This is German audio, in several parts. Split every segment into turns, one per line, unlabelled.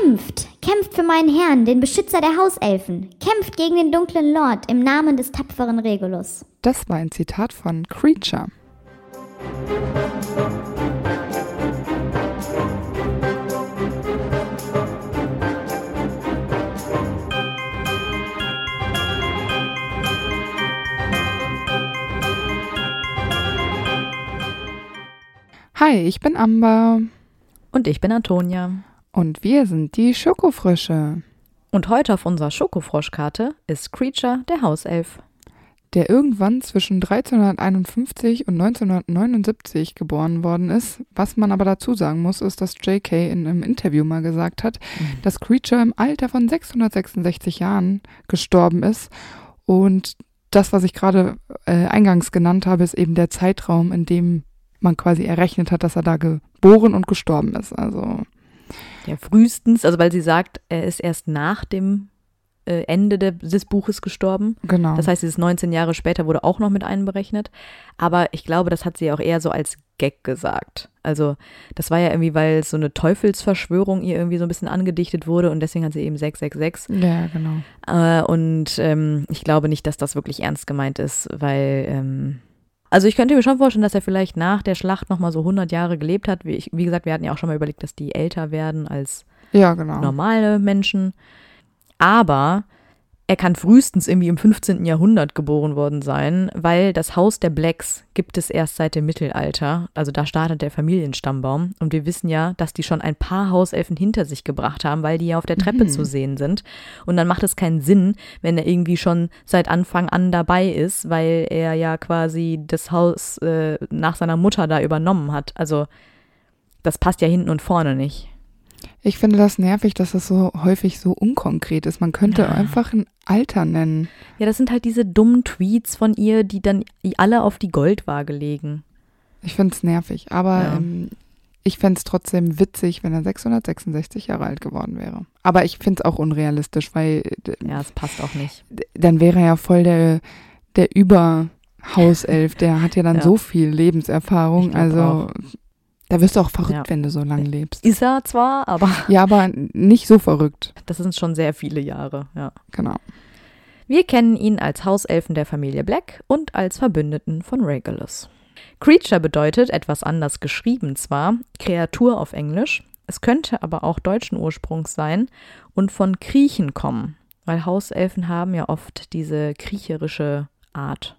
Kämpft! Kämpft für meinen Herrn, den Beschützer der Hauselfen! Kämpft gegen den dunklen Lord im Namen des tapferen Regulus!
Das war ein Zitat von Creature. Hi, ich bin Amber.
Und ich bin Antonia.
Und wir sind die Schokofrösche.
Und heute auf unserer Schokofroschkarte ist Creature, der Hauself.
Der irgendwann zwischen 1351 und 1979 geboren worden ist. Was man aber dazu sagen muss, ist, dass J.K. in einem Interview mal gesagt hat, mhm. dass Creature im Alter von 666 Jahren gestorben ist. Und das, was ich gerade äh, eingangs genannt habe, ist eben der Zeitraum, in dem man quasi errechnet hat, dass er da geboren und gestorben ist. Also
ja, frühestens, also weil sie sagt, er ist erst nach dem äh, Ende de, des Buches gestorben.
Genau.
Das heißt, dieses 19 Jahre später wurde auch noch mit einberechnet. Aber ich glaube, das hat sie auch eher so als Gag gesagt. Also das war ja irgendwie, weil so eine Teufelsverschwörung ihr irgendwie so ein bisschen angedichtet wurde und deswegen hat sie eben 666.
Ja, genau.
Äh, und ähm, ich glaube nicht, dass das wirklich ernst gemeint ist, weil ähm, also ich könnte mir schon vorstellen, dass er vielleicht nach der Schlacht nochmal so 100 Jahre gelebt hat. Wie, ich, wie, gesagt, wir hatten ja auch schon mal überlegt, dass die älter werden als
ja, genau.
normale Menschen. Aber er kann frühestens irgendwie im 15. Jahrhundert geboren worden sein, weil das Haus der Blacks gibt es erst seit dem Mittelalter. Also da startet der Familienstammbaum. Und wir wissen ja, dass die schon ein paar Hauselfen hinter sich gebracht haben, weil die ja auf der Treppe mhm. zu sehen sind. Und dann macht es keinen Sinn, wenn er irgendwie schon seit Anfang an dabei ist, weil er ja quasi das Haus äh, nach seiner Mutter da übernommen hat. Also das passt ja hinten und vorne nicht.
Ich finde das nervig, dass das so häufig so unkonkret ist. Man könnte ja. einfach ein Alter nennen.
Ja, das sind halt diese dummen Tweets von ihr, die dann alle auf die Goldwaage legen.
Ich finde es nervig, aber ja. ähm, ich fände es trotzdem witzig, wenn er 666 Jahre alt geworden wäre. Aber ich finde es auch unrealistisch, weil.
Ja, es passt auch nicht.
Dann wäre er ja voll der, der Überhauself. Der hat ja dann ja. so viel Lebenserfahrung. Also. Auch. Da wirst du auch verrückt, ja. wenn du so lange lebst.
Ist er zwar, aber.
Ja, aber nicht so verrückt.
Das sind schon sehr viele Jahre, ja.
Genau.
Wir kennen ihn als Hauselfen der Familie Black und als Verbündeten von Regulus. Creature bedeutet, etwas anders geschrieben zwar, Kreatur auf Englisch, es könnte aber auch deutschen Ursprungs sein und von Kriechen kommen, weil Hauselfen haben ja oft diese kriecherische Art.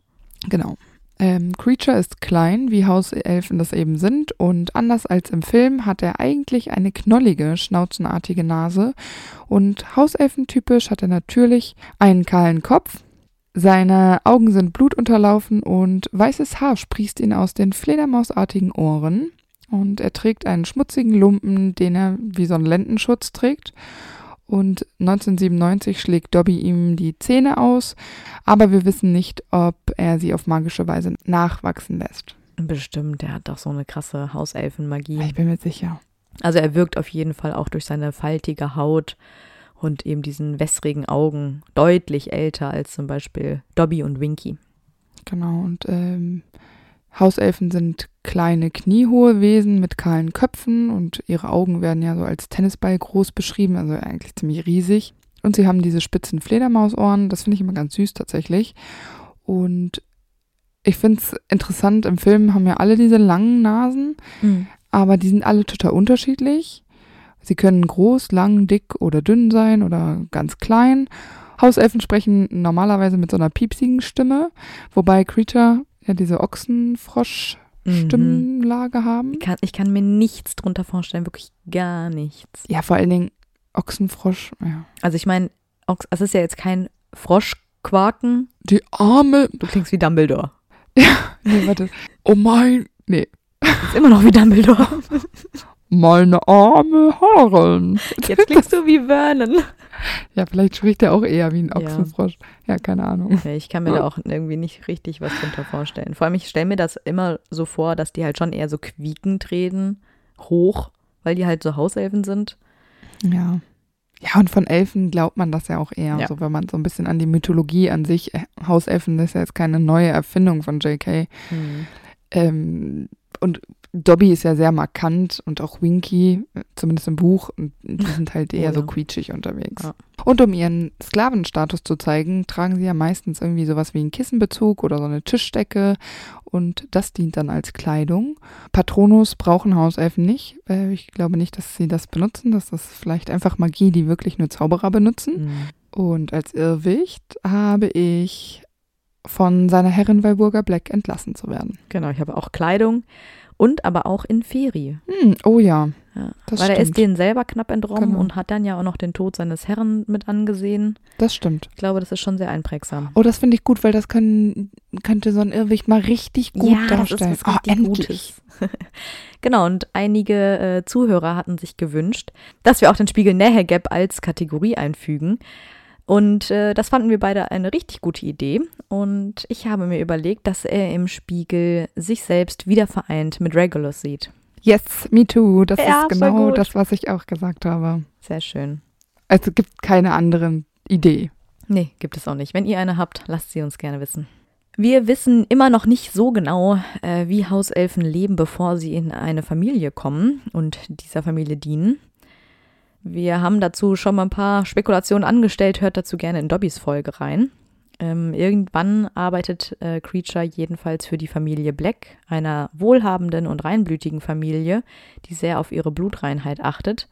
Genau. Ähm, Creature ist klein, wie Hauselfen das eben sind, und anders als im Film hat er eigentlich eine knollige, schnauzenartige Nase. Und Hauselfentypisch hat er natürlich einen kahlen Kopf. Seine Augen sind blutunterlaufen und weißes Haar sprießt ihn aus den fledermausartigen Ohren. Und er trägt einen schmutzigen Lumpen, den er wie so einen Lendenschutz trägt und 1997 schlägt Dobby ihm die Zähne aus, aber wir wissen nicht, ob er sie auf magische Weise nachwachsen lässt.
Bestimmt, er hat doch so eine krasse Hauselfenmagie.
Ich bin mir sicher.
Also er wirkt auf jeden Fall auch durch seine faltige Haut und eben diesen wässrigen Augen deutlich älter als zum Beispiel Dobby und Winky.
Genau, und ähm, Hauselfen sind kleine, kniehohe Wesen mit kahlen Köpfen und ihre Augen werden ja so als Tennisball groß beschrieben, also eigentlich ziemlich riesig. Und sie haben diese spitzen Fledermausohren, das finde ich immer ganz süß tatsächlich. Und ich finde es interessant, im Film haben ja alle diese langen Nasen, mhm. aber die sind alle total unterschiedlich. Sie können groß, lang, dick oder dünn sein oder ganz klein. Hauselfen sprechen normalerweise mit so einer piepsigen Stimme, wobei Creature ja diese Ochsenfrosch-Stimmlage mhm. haben.
Ich kann, ich kann mir nichts drunter vorstellen, wirklich gar nichts.
Ja, vor allen Dingen Ochsenfrosch, ja.
Also ich meine, es ist ja jetzt kein Froschquaken.
Die Arme.
Du klingst wie Dumbledore.
Ja, nee, warte. Oh mein, nee.
Das ist immer noch wie Dumbledore.
Meine arme Haaren.
Jetzt klingst du wie Vernon.
Ja, vielleicht spricht er auch eher wie ein Ochsenfrosch. Ja, ja keine Ahnung.
Ich kann mir da auch irgendwie nicht richtig was drunter vorstellen. Vor allem, ich stelle mir das immer so vor, dass die halt schon eher so quiekend reden, hoch, weil die halt so Hauselfen sind.
Ja. Ja, und von Elfen glaubt man das ja auch eher. Ja. So, wenn man so ein bisschen an die Mythologie an sich, äh, Hauselfen das ist ja jetzt keine neue Erfindung von J.K. Mhm. Ähm, und Dobby ist ja sehr markant und auch Winky, äh, zumindest im Buch, und die sind halt eher
Oh
so
ja.
quietschig unterwegs.
Ja.
Und um ihren Sklavenstatus zu zeigen, tragen sie ja meistens irgendwie sowas wie einen Kissenbezug oder so eine Tischdecke und das dient dann als Kleidung. Patronus brauchen Hauselfen nicht. Ich glaube nicht, dass sie das benutzen. Das ist vielleicht einfach Magie, die wirklich nur Zauberer benutzen.
Mhm.
Und als Irrwicht habe ich von seiner Herrin Walburga Black entlassen zu werden.
Genau, ich habe auch Kleidung und aber auch in Ferie.
Hm, oh ja,
Ja.
Das
Weil er ist
stimmt.
denen selber knapp entronnen
Genau.
und hat dann ja auch noch den Tod seines Herren mit angesehen.
das stimmt.
Ich glaube, das ist schon sehr einprägsam.
Oh, das finde ich gut, weil das können, könnte so ein Irrwicht mal richtig gut darstellen.
Das ist was
oh, endlich.
Gutes. genau, und einige äh, Zuhörer hatten sich gewünscht, dass wir auch den Spiegel Nähe Gap als Kategorie einfügen. Und äh, das fanden wir beide eine richtig gute Idee. Und ich habe mir überlegt, dass er im Spiegel sich selbst wieder vereint mit Regulus sieht.
Yes, me too. Das
Ja,
ist genau das, was ich auch gesagt habe.
Sehr schön.
Also es gibt keine andere Idee.
Nee, gibt es auch nicht. Wenn ihr eine habt, lasst sie uns gerne wissen. Wir wissen immer noch nicht so genau, äh, wie Hauselfen leben, bevor sie in eine Familie kommen und dieser Familie dienen. Wir haben dazu schon mal ein paar Spekulationen angestellt, hört dazu gerne in Dobbys Folge rein. Ähm, irgendwann arbeitet äh, Creature jedenfalls für die Familie Black, einer wohlhabenden und reinblütigen Familie, die sehr auf ihre Blutreinheit achtet.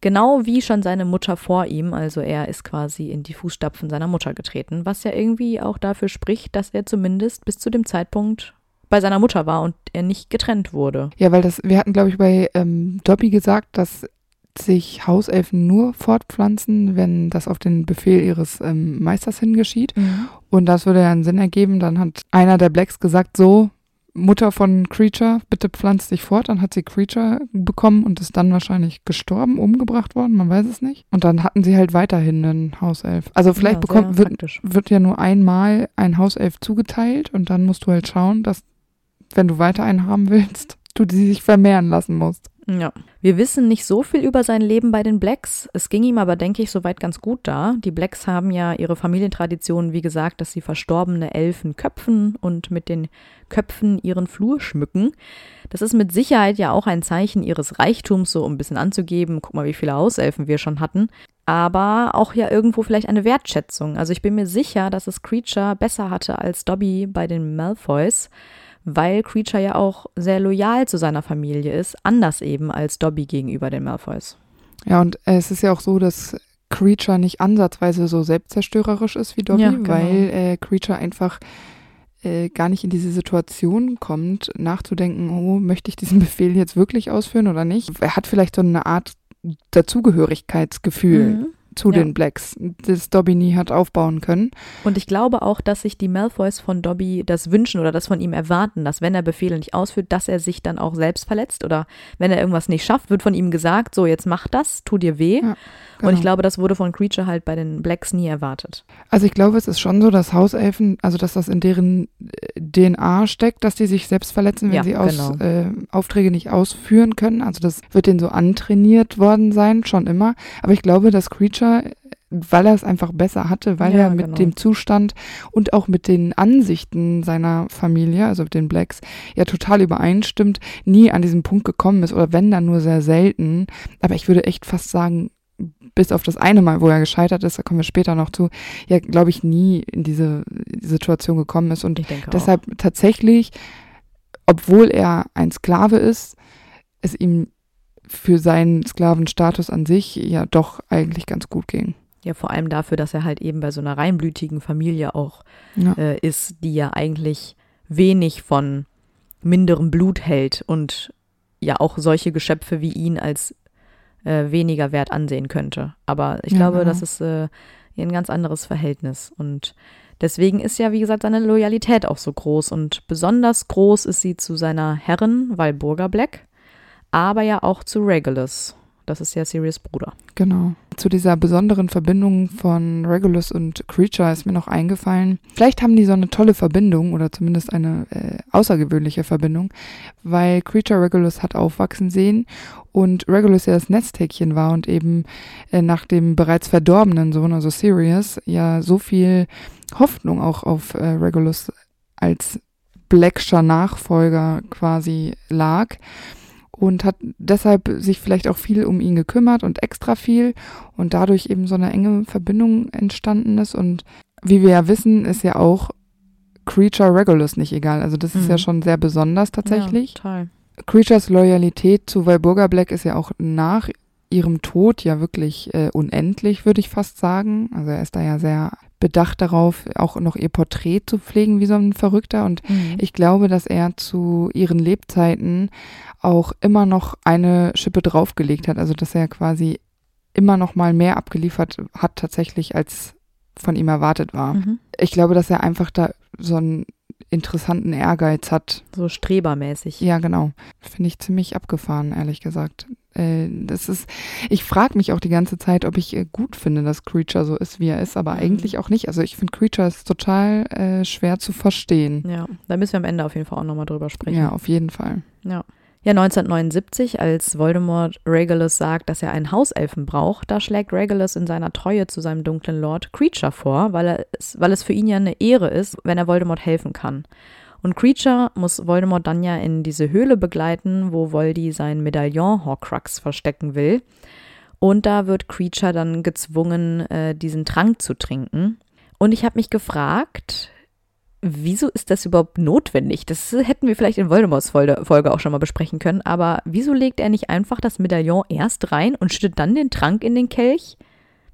Genau wie schon seine Mutter vor ihm, also er ist quasi in die Fußstapfen seiner Mutter getreten, was ja irgendwie auch dafür spricht, dass er zumindest bis zu dem Zeitpunkt bei seiner Mutter war und er nicht getrennt wurde.
Ja, weil das, wir hatten, glaube ich, bei ähm, Dobby gesagt, dass sich Hauselfen nur fortpflanzen, wenn das auf den Befehl ihres ähm, Meisters hingeschieht. Und das würde ja einen Sinn ergeben. Dann hat einer der Blacks gesagt, so, Mutter von Creature, bitte pflanz dich fort. Dann hat sie Creature bekommen und ist dann wahrscheinlich gestorben, umgebracht worden, man weiß es nicht. Und dann hatten sie halt weiterhin einen Hauself. Also vielleicht
Ja,
bekommt, wird,
praktisch.
wird ja nur einmal ein Hauself zugeteilt und dann musst du halt schauen, dass, wenn du weiter einen haben willst, du die sich vermehren lassen musst.
Ja. Wir wissen nicht so viel über sein Leben bei den Blacks. Es ging ihm aber, denke ich, soweit ganz gut da. Die Blacks haben ja ihre Familientradition, wie gesagt, dass sie verstorbene Elfen köpfen und mit den Köpfen ihren Flur schmücken. Das ist mit Sicherheit ja auch ein Zeichen ihres Reichtums, so um ein bisschen anzugeben. Guck mal, wie viele Hauselfen wir schon hatten. Aber auch ja irgendwo vielleicht eine Wertschätzung. Also ich bin mir sicher, dass es Creature besser hatte als Dobby bei den Malfoys weil Creature ja auch sehr loyal zu seiner Familie ist, anders eben als Dobby gegenüber den Malfoys.
Ja, und äh, es ist ja auch so, dass Creature nicht ansatzweise so selbstzerstörerisch ist wie Dobby,
Ja, genau.
weil äh, Creature einfach äh, gar nicht in diese Situation kommt, nachzudenken, oh, möchte ich diesen Befehl jetzt wirklich ausführen oder nicht? Er hat vielleicht so eine Art Dazugehörigkeitsgefühl
Mhm.
Zu
Ja.
den Blacks, das Dobby nie hat aufbauen können.
Und ich glaube auch, dass sich die Malfoys von Dobby das wünschen oder das von ihm erwarten, dass wenn er Befehle nicht ausführt, dass er sich dann auch selbst verletzt oder wenn er irgendwas nicht schafft, wird von ihm gesagt, so jetzt mach das, tu dir weh.
Ja,
Und ich
genau.
glaube, das wurde von Creature halt bei den Blacks nie erwartet.
Also ich glaube, es ist schon so, dass Hauselfen, also dass das in deren äh, DNA steckt, dass die sich selbst verletzen, wenn
Ja,
sie aus,
genau.
äh, Aufträge nicht ausführen können. Also das wird denen so antrainiert worden sein, schon immer. Aber ich glaube, dass Creature, äh, weil er es einfach besser hatte, weil
Ja,
er mit
genau.
dem Zustand und auch mit den Ansichten seiner Familie, also mit den Blacks, ja total übereinstimmt, nie an diesen Punkt gekommen ist oder wenn dann nur sehr selten. Aber ich würde echt fast sagen, bis auf das eine Mal, wo er gescheitert ist, da kommen wir später noch zu, ja, glaube ich, nie in diese Situation gekommen ist. Und
Ich denke
deshalb tatsächlich, obwohl er ein Sklave ist, es ihm für seinen Sklavenstatus an sich ja doch eigentlich ganz gut ging.
Ja, vor allem dafür, dass er halt eben bei so einer reinblütigen Familie auch
Ja.
äh, ist, die ja eigentlich wenig von minderem Blut hält und ja auch solche Geschöpfe wie ihn als äh, weniger wert ansehen könnte. Aber ich
Ja,
glaube,
genau.
das ist äh, ein ganz anderes Verhältnis. Und deswegen ist ja, wie gesagt, seine Loyalität auch so groß. Und besonders groß ist sie zu seiner Herrin Walburga Black, aber ja auch zu Regulus. Das ist ja Sirius Bruder.
Genau. Zu dieser besonderen Verbindung von Regulus und Creature ist mir noch eingefallen. Vielleicht haben die so eine tolle Verbindung oder zumindest eine äh, außergewöhnliche Verbindung, weil Creature Regulus hat aufwachsen sehen und Regulus ja das Nesthäkchen war und eben äh, nach dem bereits verdorbenen Sohn, also Sirius, ja so viel Hoffnung auch auf äh, Regulus als Blackscher Nachfolger quasi lag und hat deshalb sich vielleicht auch viel um ihn gekümmert und extra viel und dadurch eben so eine enge Verbindung entstanden ist und wie wir ja wissen, ist ja auch Creature Regulus nicht egal. Also das ist
Mhm.
ja schon sehr besonders tatsächlich.
Ja, total.
Creatures Loyalität zu Walburga Black ist ja auch nach ihrem Tod ja wirklich äh, unendlich, würde ich fast sagen. Also er ist da ja sehr bedacht darauf, auch noch ihr Porträt zu pflegen wie so ein Verrückter. Und
Mhm.
ich glaube, dass er zu ihren Lebzeiten auch immer noch eine Schippe draufgelegt hat. Also dass er quasi immer noch mal mehr abgeliefert hat tatsächlich, als von ihm erwartet war.
Mhm.
Ich glaube, dass er einfach da so einen interessanten Ehrgeiz hat,
So strebermäßig.
ja, genau. Finde ich ziemlich abgefahren, ehrlich gesagt. Äh, das ist, ich frage mich auch die ganze Zeit, ob ich äh, gut finde, dass Creature so ist, wie er ist, aber
Mhm.
eigentlich auch nicht. Also ich finde Creature ist total äh, schwer zu verstehen.
Ja, da müssen wir am Ende auf jeden Fall auch nochmal drüber sprechen.
Ja, auf jeden Fall.
Ja. Ja, 1979, als Voldemort Regulus sagt, dass er einen Hauselfen braucht, da schlägt Regulus in seiner Treue zu seinem dunklen Lord Creature vor, weil, er es, weil es für ihn ja eine Ehre ist, wenn er Voldemort helfen kann. Und Creature muss Voldemort dann ja in diese Höhle begleiten, wo Voldy sein Medaillon Horcrux verstecken will. Und da wird Creature dann gezwungen, äh, diesen Trank zu trinken. Und ich habe mich gefragt, wieso ist das überhaupt notwendig? Das hätten wir vielleicht in Voldemorts Folge Folge auch schon mal besprechen können, aber wieso legt er nicht einfach das Medaillon erst rein und schüttet dann den Trank in den Kelch?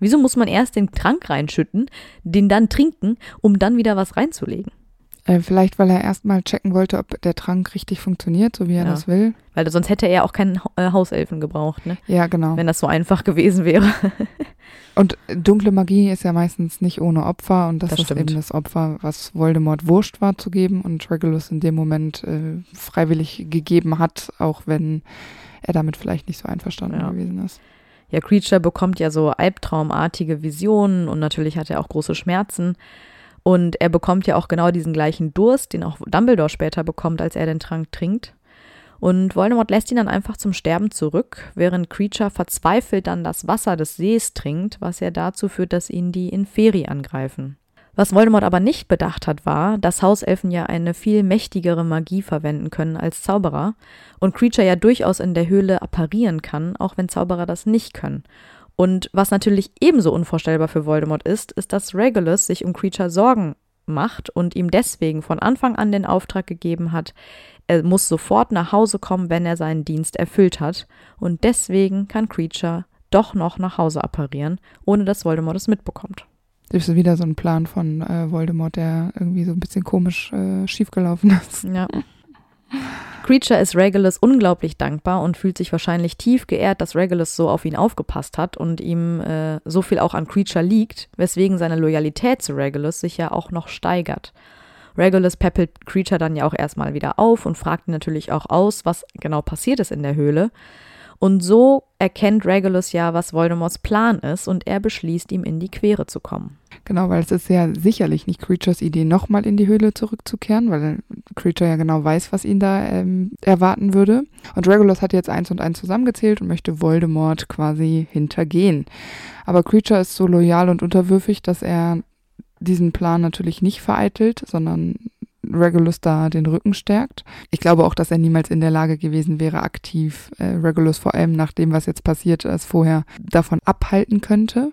Wieso muss man erst den Trank reinschütten, den dann trinken, um dann wieder was reinzulegen?
Äh, vielleicht, weil er erstmal checken wollte, ob der Trank richtig funktioniert, so wie er
Ja.
das will.
Weil sonst hätte er auch keinen äh, Hauselfen gebraucht, ne?
Ja, genau.
wenn das so einfach gewesen wäre.
Und dunkle Magie ist ja meistens nicht ohne Opfer und das,
Das
ist
stimmt.
eben das Opfer, was Voldemort wurscht war zu geben und Regulus in dem Moment äh, freiwillig gegeben hat, auch wenn er damit vielleicht nicht so einverstanden
Ja.
gewesen ist.
Ja, Creature bekommt ja so albtraumartige Visionen und natürlich hat er auch große Schmerzen. Und er bekommt ja auch genau diesen gleichen Durst, den auch Dumbledore später bekommt, als er den Trank trinkt. Und Voldemort lässt ihn dann einfach zum Sterben zurück, während Creature verzweifelt dann das Wasser des Sees trinkt, was ja dazu führt, dass ihn die Inferi angreifen. Was Voldemort aber nicht bedacht hat, war, dass Hauselfen ja eine viel mächtigere Magie verwenden können als Zauberer und Creature ja durchaus in der Höhle apparieren kann, auch wenn Zauberer das nicht können. Und was natürlich ebenso unvorstellbar für Voldemort ist, ist, dass Regulus sich um Creature Sorgen macht und ihm deswegen von Anfang an den Auftrag gegeben hat, er muss sofort nach Hause kommen, wenn er seinen Dienst erfüllt hat. Und deswegen kann Creature doch noch nach Hause apparieren, ohne dass Voldemort es mitbekommt.
Das ist wieder so ein Plan von äh, Voldemort, der irgendwie so ein bisschen komisch äh, schiefgelaufen ist.
Ja. Creature ist Regulus unglaublich dankbar und fühlt sich wahrscheinlich tief geehrt, dass Regulus so auf ihn aufgepasst hat und ihm äh, so viel auch an Creature liegt, weswegen seine Loyalität zu Regulus sich ja auch noch steigert. Regulus peppelt Creature dann ja auch erstmal wieder auf und fragt ihn natürlich auch aus, was genau passiert ist in der Höhle. Und so erkennt Regulus ja, was Voldemorts Plan ist und er beschließt, ihm in die Quere zu kommen.
Genau, weil es ist ja sicherlich nicht Creatures Idee, nochmal in die Höhle zurückzukehren, weil Creature ja genau weiß, was ihn da ähm, erwarten würde. Und Regulus hat jetzt eins und eins zusammengezählt und möchte Voldemort quasi hintergehen. Aber Creature ist so loyal und unterwürfig, dass er diesen Plan natürlich nicht vereitelt, sondern Regulus da den Rücken stärkt. Ich glaube auch, dass er niemals in der Lage gewesen wäre, aktiv äh, Regulus vor allem nach dem, was jetzt passiert ist, vorher davon abhalten könnte.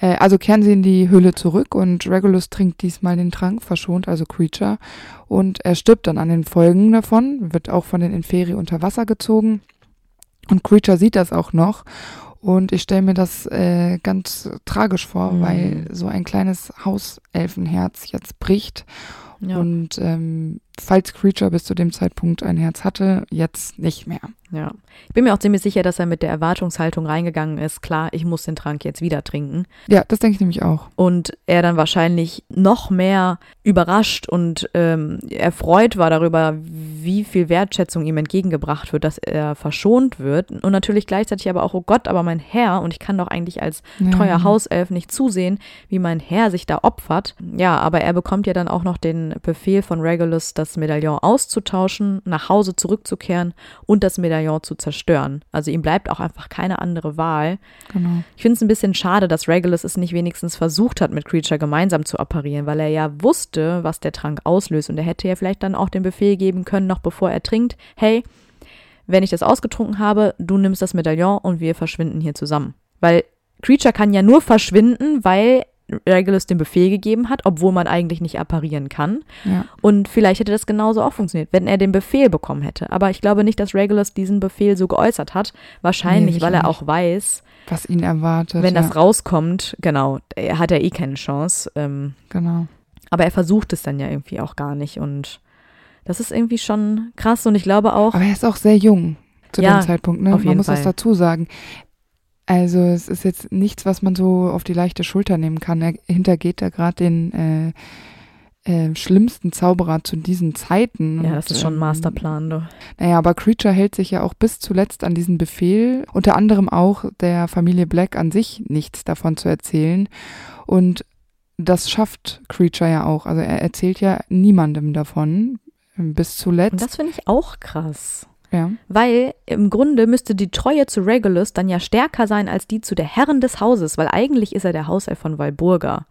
Äh, also kehren sie in die Höhle zurück und Regulus trinkt diesmal den Trank, verschont also Creature. Und er stirbt dann an den Folgen davon, wird auch von den Inferi unter Wasser gezogen. Und Creature sieht das auch noch. Und ich stelle mir das äh, ganz tragisch vor,
Mhm.
weil so ein kleines Hauselfenherz jetzt bricht.
Ja.
Und ähm, falls Creature bis zu dem Zeitpunkt ein Herz hatte, jetzt nicht mehr.
Ja. Ich bin mir auch ziemlich sicher, dass er mit der Erwartungshaltung reingegangen ist. Klar, ich muss den Trank jetzt wieder trinken.
Ja, das denke ich nämlich auch.
Und er dann wahrscheinlich noch mehr überrascht und ähm, erfreut war darüber, wie viel Wertschätzung ihm entgegengebracht wird, dass er verschont wird. Und natürlich gleichzeitig aber auch, oh Gott, aber mein Herr, und ich kann doch eigentlich als
Ja.
treuer Hauself nicht zusehen, wie mein Herr sich da opfert. Ja, aber er bekommt ja dann auch noch den Befehl von Regulus, das Medaillon auszutauschen, nach Hause zurückzukehren und das Medaillon zu zerstören. Also ihm bleibt auch einfach keine andere Wahl.
Genau.
Ich finde es ein bisschen schade, dass Regulus es nicht wenigstens versucht hat, mit Creature gemeinsam zu apparieren, weil er ja wusste, was der Trank auslöst. Und er hätte ja vielleicht dann auch den Befehl geben können, noch bevor er trinkt, hey, wenn ich das ausgetrunken habe, du nimmst das Medaillon und wir verschwinden hier zusammen. Weil Creature kann ja nur verschwinden, weil Regulus den Befehl gegeben hat, obwohl man eigentlich nicht apparieren kann.
Ja.
Und vielleicht hätte das genauso auch funktioniert, wenn er den Befehl bekommen hätte. Aber ich glaube nicht, dass Regulus diesen Befehl so geäußert hat. Wahrscheinlich,
Nee,
weil er auch weiß,
Was ihn erwartet.
wenn
ja.
das rauskommt, genau, er hat ja eh keine Chance. Ähm,
Genau.
aber er versucht es dann ja irgendwie auch gar nicht. Und das ist irgendwie schon krass. Und ich glaube auch,
Aber er ist auch sehr jung zu
Ja,
dem Zeitpunkt, ne? Man muss das
Fall.
dazu sagen. Also es ist jetzt nichts, was man so auf die leichte Schulter nehmen kann. Er hintergeht da gerade den äh, äh, schlimmsten Zauberer zu diesen Zeiten.
ja, das
Und,
ist schon ein
ähm,
Masterplan, du.
Naja, aber Creature hält sich ja auch bis zuletzt an diesen Befehl, unter anderem auch der Familie Black an sich nichts davon zu erzählen. Und das schafft Creature ja auch. Also er erzählt ja niemandem davon bis zuletzt.
Und das finde ich auch krass.
Ja.
Weil im Grunde müsste die Treue zu Regulus dann ja stärker sein als die zu der Herren des Hauses, weil eigentlich ist er der Hauself von Walburga.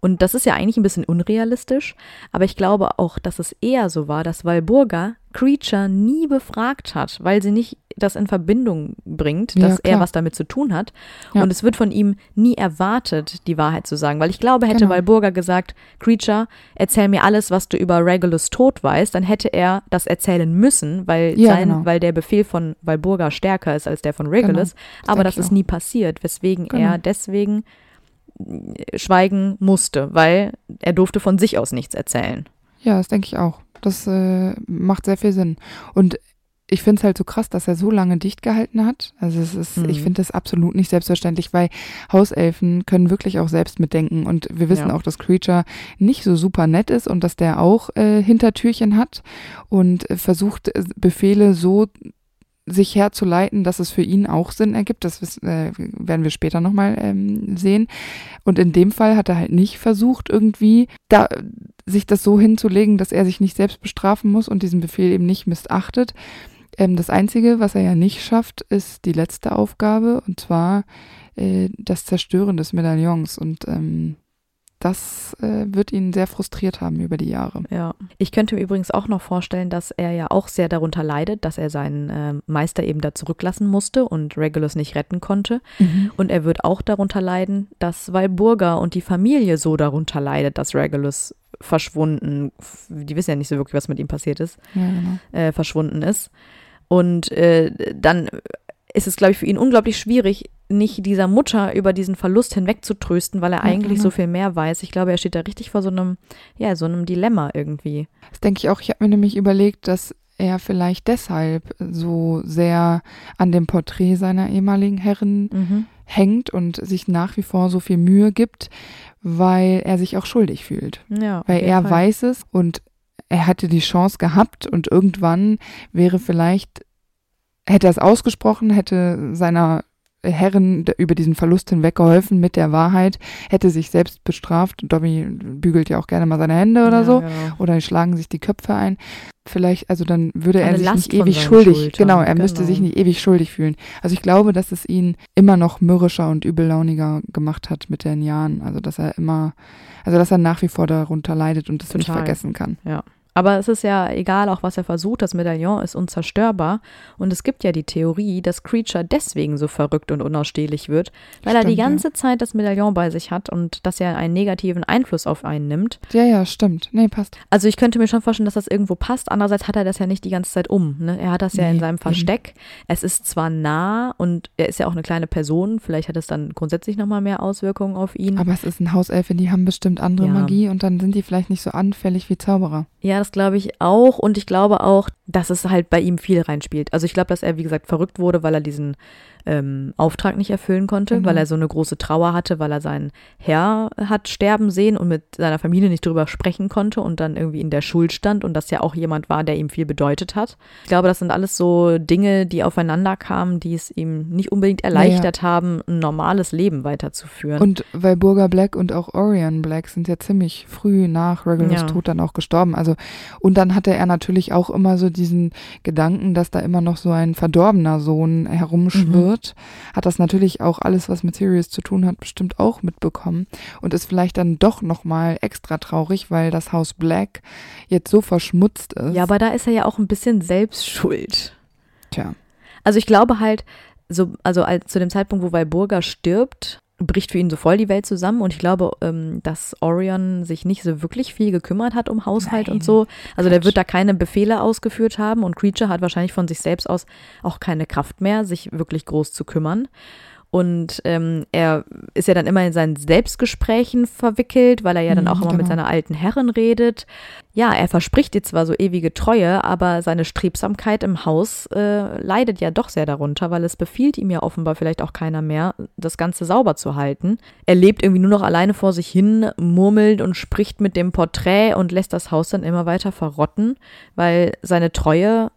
Und das ist ja eigentlich ein bisschen unrealistisch, aber ich glaube auch, dass es eher so war, dass Walburga Creature nie befragt hat, weil sie nicht das in Verbindung bringt,
Ja,
dass er
klar.
was damit zu tun hat.
Ja.
Und es wird von ihm nie erwartet, die Wahrheit zu sagen. Weil ich glaube, hätte
Genau.
Walburga gesagt, Creature, erzähl mir alles, was du über Regulus Tod weißt, dann hätte er das erzählen müssen, weil,
Ja,
sein,
genau.
weil der Befehl von Walburga stärker ist als der von Regulus.
Das
Aber das ist
auch.
nie passiert, weswegen
Genau.
er deswegen äh, schweigen musste, weil er durfte von sich aus nichts erzählen.
Ja, das denke ich auch. Das äh, macht sehr viel Sinn. Und ich finde es halt so krass, dass er so lange dicht gehalten hat. Also es ist,
Mhm.
ich finde das absolut nicht selbstverständlich, weil Hauselfen können wirklich auch selbst mitdenken. Und wir wissen
Ja.
auch, dass Creature nicht so super nett ist und dass der auch äh, Hintertürchen hat und äh, versucht, äh, Befehle so sich herzuleiten, dass es für ihn auch Sinn ergibt. Das äh, werden wir später nochmal ähm, sehen. Und in dem Fall hat er halt nicht versucht, irgendwie da sich das so hinzulegen, dass er sich nicht selbst bestrafen muss und diesen Befehl eben nicht missachtet. Ähm, das Einzige, was er ja nicht schafft, ist die letzte Aufgabe, und zwar äh, das Zerstören des Medaillons. Und ähm, das äh, wird ihn sehr frustriert haben über die Jahre.
Ja. Ich könnte mir übrigens auch noch vorstellen, dass er ja auch sehr darunter leidet, dass er seinen ähm, Meister eben da zurücklassen musste und Regulus nicht retten konnte. Und er wird auch darunter leiden, dass Walburga und die Familie so darunter leidet, dass Regulus verschwunden, die wissen ja nicht so wirklich, was mit ihm passiert ist,
Ja, genau.
äh, verschwunden ist. Und äh, dann ist es, glaube ich, für ihn unglaublich schwierig, nicht dieser Mutter über diesen Verlust hinwegzutrösten, weil er eigentlich
genau.
so viel mehr weiß. Ich glaube, er steht da richtig vor so einem, ja, so einem Dilemma irgendwie.
Das denke ich auch. Ich habe mir nämlich überlegt, dass er vielleicht deshalb so sehr an dem Porträt seiner ehemaligen Herrin
Mhm.
hängt und sich nach wie vor so viel Mühe gibt, weil er sich auch schuldig fühlt.
Ja,
Weil er
Fall.
weiß es und er hatte die Chance gehabt und irgendwann wäre vielleicht, hätte er es ausgesprochen, hätte seiner Herren über diesen Verlust hinweg geholfen mit der Wahrheit, hätte sich selbst bestraft. Dobby bügelt ja auch gerne mal seine Hände oder
ja,
so.
Genau.
Oder schlagen sich die Köpfe ein. Vielleicht, also dann würde er
Eine
sich
Last
nicht ewig schuldig,
Schultern,
genau, er müsste
genau.
sich nicht ewig schuldig fühlen. Also ich glaube, dass es ihn immer noch mürrischer und übellauniger gemacht hat mit den Jahren. Also dass er immer, also dass er nach wie vor darunter leidet und nicht
Total.
vergessen kann.
Aber es ist ja egal, auch was er versucht, das Medaillon ist unzerstörbar. Und es gibt ja die Theorie, dass Creature deswegen so verrückt und unausstehlich wird, weil er die
Stimmt, ja.
ganze Zeit das Medaillon bei sich hat und dass er einen negativen Einfluss auf einen nimmt.
Ja, ja, stimmt. Nee, passt.
Also ich könnte mir schon vorstellen, dass das irgendwo passt. Andererseits hat er das ja nicht die ganze Zeit um. Ne? Er hat das ja in
Nee,
seinem
eben.
Versteck. Es ist zwar nah und er ist ja auch eine kleine Person. Vielleicht hat es dann grundsätzlich nochmal mehr Auswirkungen auf ihn.
Aber es ist ein Hauselfe, die haben bestimmt andere
Ja.
Magie und dann sind die vielleicht nicht so anfällig wie Zauberer.
Ja, das glaube ich auch. Und ich glaube auch, dass es halt bei ihm viel reinspielt. Also ich glaube, dass er, wie gesagt, verrückt wurde, weil er diesen ähm, Auftrag nicht erfüllen konnte,
Genau.
weil er so eine große Trauer hatte, weil er seinen Herr hat sterben sehen und mit seiner Familie nicht drüber sprechen konnte und dann irgendwie in der Schuld stand und das ja auch jemand war, der ihm viel bedeutet hat. Ich glaube, das sind alles so Dinge, die aufeinander kamen, die es ihm nicht unbedingt erleichtert haben, ein normales Leben weiterzuführen.
Und weil Burger Black und auch Orion Black sind ja ziemlich früh nach Regulus
Ja.
Tod dann auch gestorben. Also Und dann hatte er natürlich auch immer so diesen Gedanken, dass da immer noch so ein verdorbener Sohn herumschwirrt. Mhm. Hat das natürlich auch alles, was mit Sirius zu tun hat, bestimmt auch mitbekommen. Und ist vielleicht dann doch nochmal extra traurig, weil das Haus Black jetzt so verschmutzt ist.
Ja, aber da ist er ja auch ein bisschen selbst schuld.
Tja.
Also ich glaube halt, so, also als, zu dem Zeitpunkt, wo Walburga stirbt, bricht für ihn so voll die Welt zusammen und ich glaube, ähm, dass Orion sich nicht so wirklich viel gekümmert hat um Haushalt Nein, und so. Also Quatsch. der wird da keine Befehle ausgeführt haben und Creature hat wahrscheinlich von sich selbst aus auch keine Kraft mehr, sich wirklich groß zu kümmern. Und ähm, er ist ja dann immer in seinen Selbstgesprächen verwickelt, weil er ja dann mhm, auch immer genau. mit seiner alten Herrin redet. Ja, er verspricht ihr zwar so ewige Treue, aber seine Strebsamkeit im Haus äh, leidet ja doch sehr darunter, weil es befiehlt ihm ja offenbar vielleicht auch keiner mehr, das Ganze sauber zu halten. Er lebt irgendwie nur noch alleine vor sich hin, murmelt und spricht mit dem Porträt und lässt das Haus dann immer weiter verrotten, weil seine Treue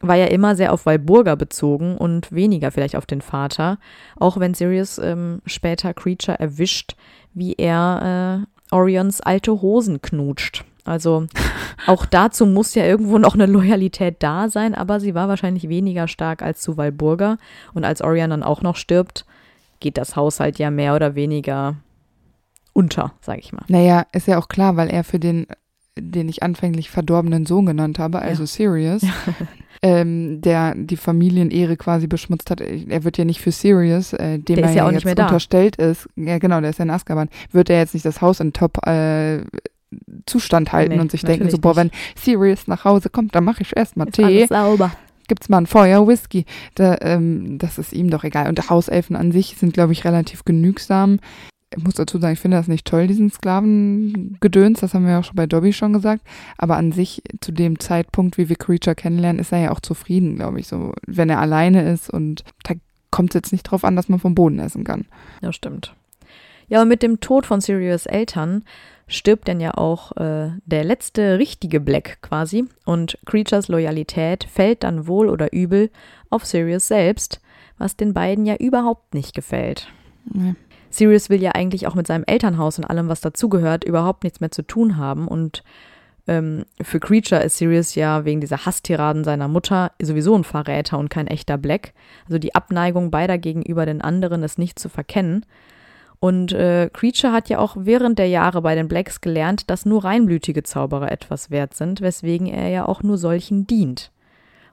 war ja immer sehr auf Walburga bezogen und weniger vielleicht auf den Vater. Auch wenn Sirius ähm, später Creature erwischt, wie er äh, Orions alte Hosen knutscht. Also auch dazu muss ja irgendwo noch eine Loyalität da sein, aber sie war wahrscheinlich weniger stark als zu Walburga. Und als Orion dann auch noch stirbt, geht das Haushalt ja mehr oder weniger unter, sag ich mal.
Naja, ist ja auch klar, weil er für den den ich anfänglich verdorbenen Sohn genannt habe, also ja. Sirius, ja. ähm, der die Familienehre quasi beschmutzt hat. Er wird ja nicht für Sirius, äh, dem er ja, jetzt unterstellt ist, ja genau, der ist ja in Azkaban, wird er jetzt nicht das Haus in Top äh, Zustand halten nee, und sich denken, so, boah, wenn Sirius nach Hause kommt, dann mache ich erstmal Tee.
Alles sauber
gibt's mal ein Feuer, Whisky. Da, ähm, das ist ihm doch egal. Und Hauselfen an sich sind, glaube ich, relativ genügsam ich muss dazu sagen, ich finde das nicht toll, diesen Sklavengedöns, das haben wir ja auch schon bei Dobby schon gesagt, aber an sich zu dem Zeitpunkt, wie wir Creature kennenlernen, ist er ja auch zufrieden, glaube ich, so, wenn er alleine ist und da kommt es jetzt nicht drauf an, dass man vom Boden essen kann.
Ja, stimmt. Ja, und mit dem Tod von Sirius Eltern stirbt dann ja auch äh, der letzte richtige Black quasi und Creatures Loyalität fällt dann wohl oder übel auf Sirius selbst, was den beiden ja überhaupt nicht gefällt. Ja. Sirius will ja eigentlich auch mit seinem Elternhaus und allem, was dazugehört, überhaupt nichts mehr zu tun haben. Und ähm, für Creature ist Sirius ja wegen dieser Hasstiraden seiner Mutter sowieso ein Verräter und kein echter Black. Also die Abneigung beider gegenüber den anderen ist nicht zu verkennen. Und äh, Creature hat ja auch während der Jahre bei den Blacks gelernt, dass nur reinblütige Zauberer etwas wert sind, weswegen er ja auch nur solchen dient.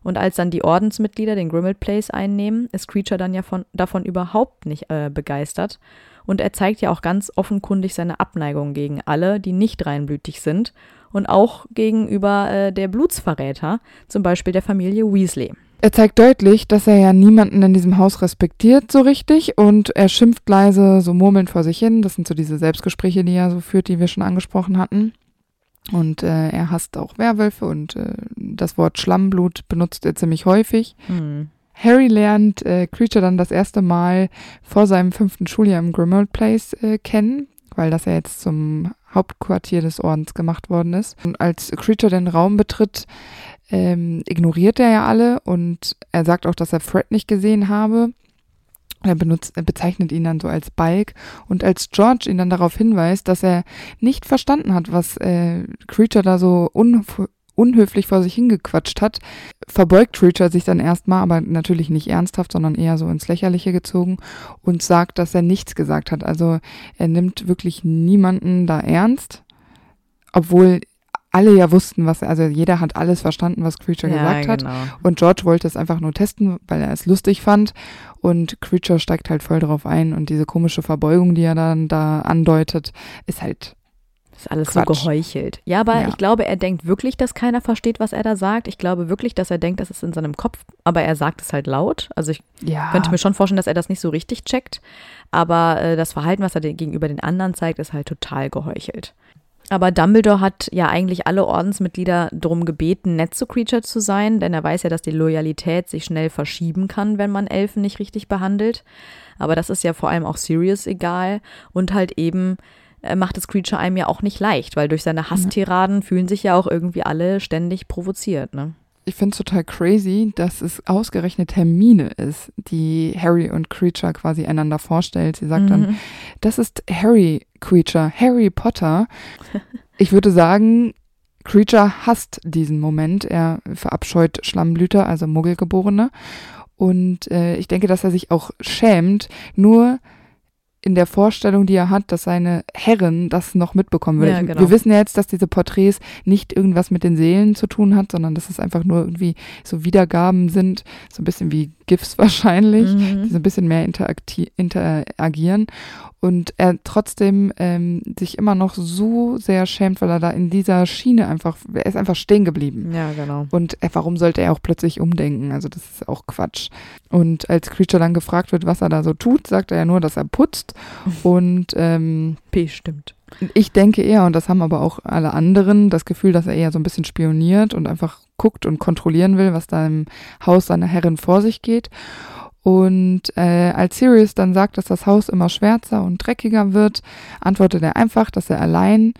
Und als dann die Ordensmitglieder den Grimald Place einnehmen, ist Creature dann ja von, davon überhaupt nicht äh, begeistert. Und er zeigt ja auch ganz offenkundig seine Abneigung gegen alle, die nicht reinblütig sind und auch gegenüber äh, der Blutsverräter, zum Beispiel der Familie Weasley.
Er zeigt deutlich, dass er ja niemanden in diesem Haus respektiert so richtig und er schimpft leise so murmelnd vor sich hin. Das sind so diese Selbstgespräche, die er so führt, die wir schon angesprochen hatten. Und äh, er hasst auch Werwölfe und äh, das Wort Schlammblut benutzt er ziemlich häufig. Mhm. Harry lernt äh, Creature dann das erste Mal vor seinem fünften Schuljahr im Grimmauld Place äh, kennen, weil das ja jetzt zum Hauptquartier des Ordens gemacht worden ist. Und als Creature den Raum betritt, ähm, ignoriert er ja alle und er sagt auch, dass er Fred nicht gesehen habe. Er, benutzt, er bezeichnet ihn dann so als Balk und als George ihn dann darauf hinweist, dass er nicht verstanden hat, was äh, Creature da so un unhöflich vor sich hingequatscht hat, verbeugt Creature sich dann erstmal, aber natürlich nicht ernsthaft, sondern eher so ins Lächerliche gezogen und sagt, dass er nichts gesagt hat. Also er nimmt wirklich niemanden da ernst, obwohl alle ja wussten, was, also jeder hat alles verstanden, was Creature ja, gesagt hat. Genau. Und George wollte es einfach nur testen, weil er es lustig fand. Und Creature steigt halt voll drauf ein. Und diese komische Verbeugung, die er dann da andeutet, ist halt
ist alles Quatsch. so geheuchelt. Ja, aber ja. ich glaube, er denkt wirklich, dass keiner versteht, was er da sagt. Ich glaube wirklich, dass er denkt, das ist in seinem Kopf, aber er sagt es halt laut. Also ich ja. könnte mir schon vorstellen, dass er das nicht so richtig checkt. Aber äh, das Verhalten, was er gegenüber den anderen zeigt, ist halt total geheuchelt. Aber Dumbledore hat ja eigentlich alle Ordensmitglieder darum gebeten, nett zu Creature zu sein, denn er weiß ja, dass die Loyalität sich schnell verschieben kann, wenn man Elfen nicht richtig behandelt. Aber das ist ja vor allem auch Sirius egal und halt eben äh, macht es Creature einem ja auch nicht leicht, weil durch seine Hasstiraden fühlen sich ja auch irgendwie alle ständig provoziert, ne?
ich finde es total crazy, dass es ausgerechnet Hermine ist, die Harry und Creature quasi einander vorstellt. Sie sagt mhm. dann, das ist Harry Creature, Harry Potter. Ich würde sagen, Creature hasst diesen Moment. Er verabscheut Schlammblüter, also Muggelgeborene. Und äh, ich denke, dass er sich auch schämt, nur in der Vorstellung, die er hat, dass seine Herren das noch mitbekommen will.
Ja, genau.
Wir wissen ja jetzt, dass diese Porträts nicht irgendwas mit den Seelen zu tun hat, sondern dass es einfach nur irgendwie so Wiedergaben sind, so ein bisschen wie GIFs wahrscheinlich,
Mhm.
die so ein bisschen mehr interagieren und er trotzdem ähm, sich immer noch so sehr schämt, weil er da in dieser Schiene einfach, er ist einfach stehen geblieben.
Ja, genau.
Und äh, warum sollte er auch plötzlich umdenken? Also das ist auch Quatsch. Und als Creature dann gefragt wird, was er da so tut, sagt er ja nur, dass er putzt. Und ähm,
Bestimmt.
ich denke eher, und das haben aber auch alle anderen, das Gefühl, dass er eher so ein bisschen spioniert und einfach guckt und kontrollieren will, was da im Haus seiner Herrin vor sich geht. Und äh, als Sirius dann sagt, dass das Haus immer schwärzer und dreckiger wird, antwortet er einfach, dass er allein,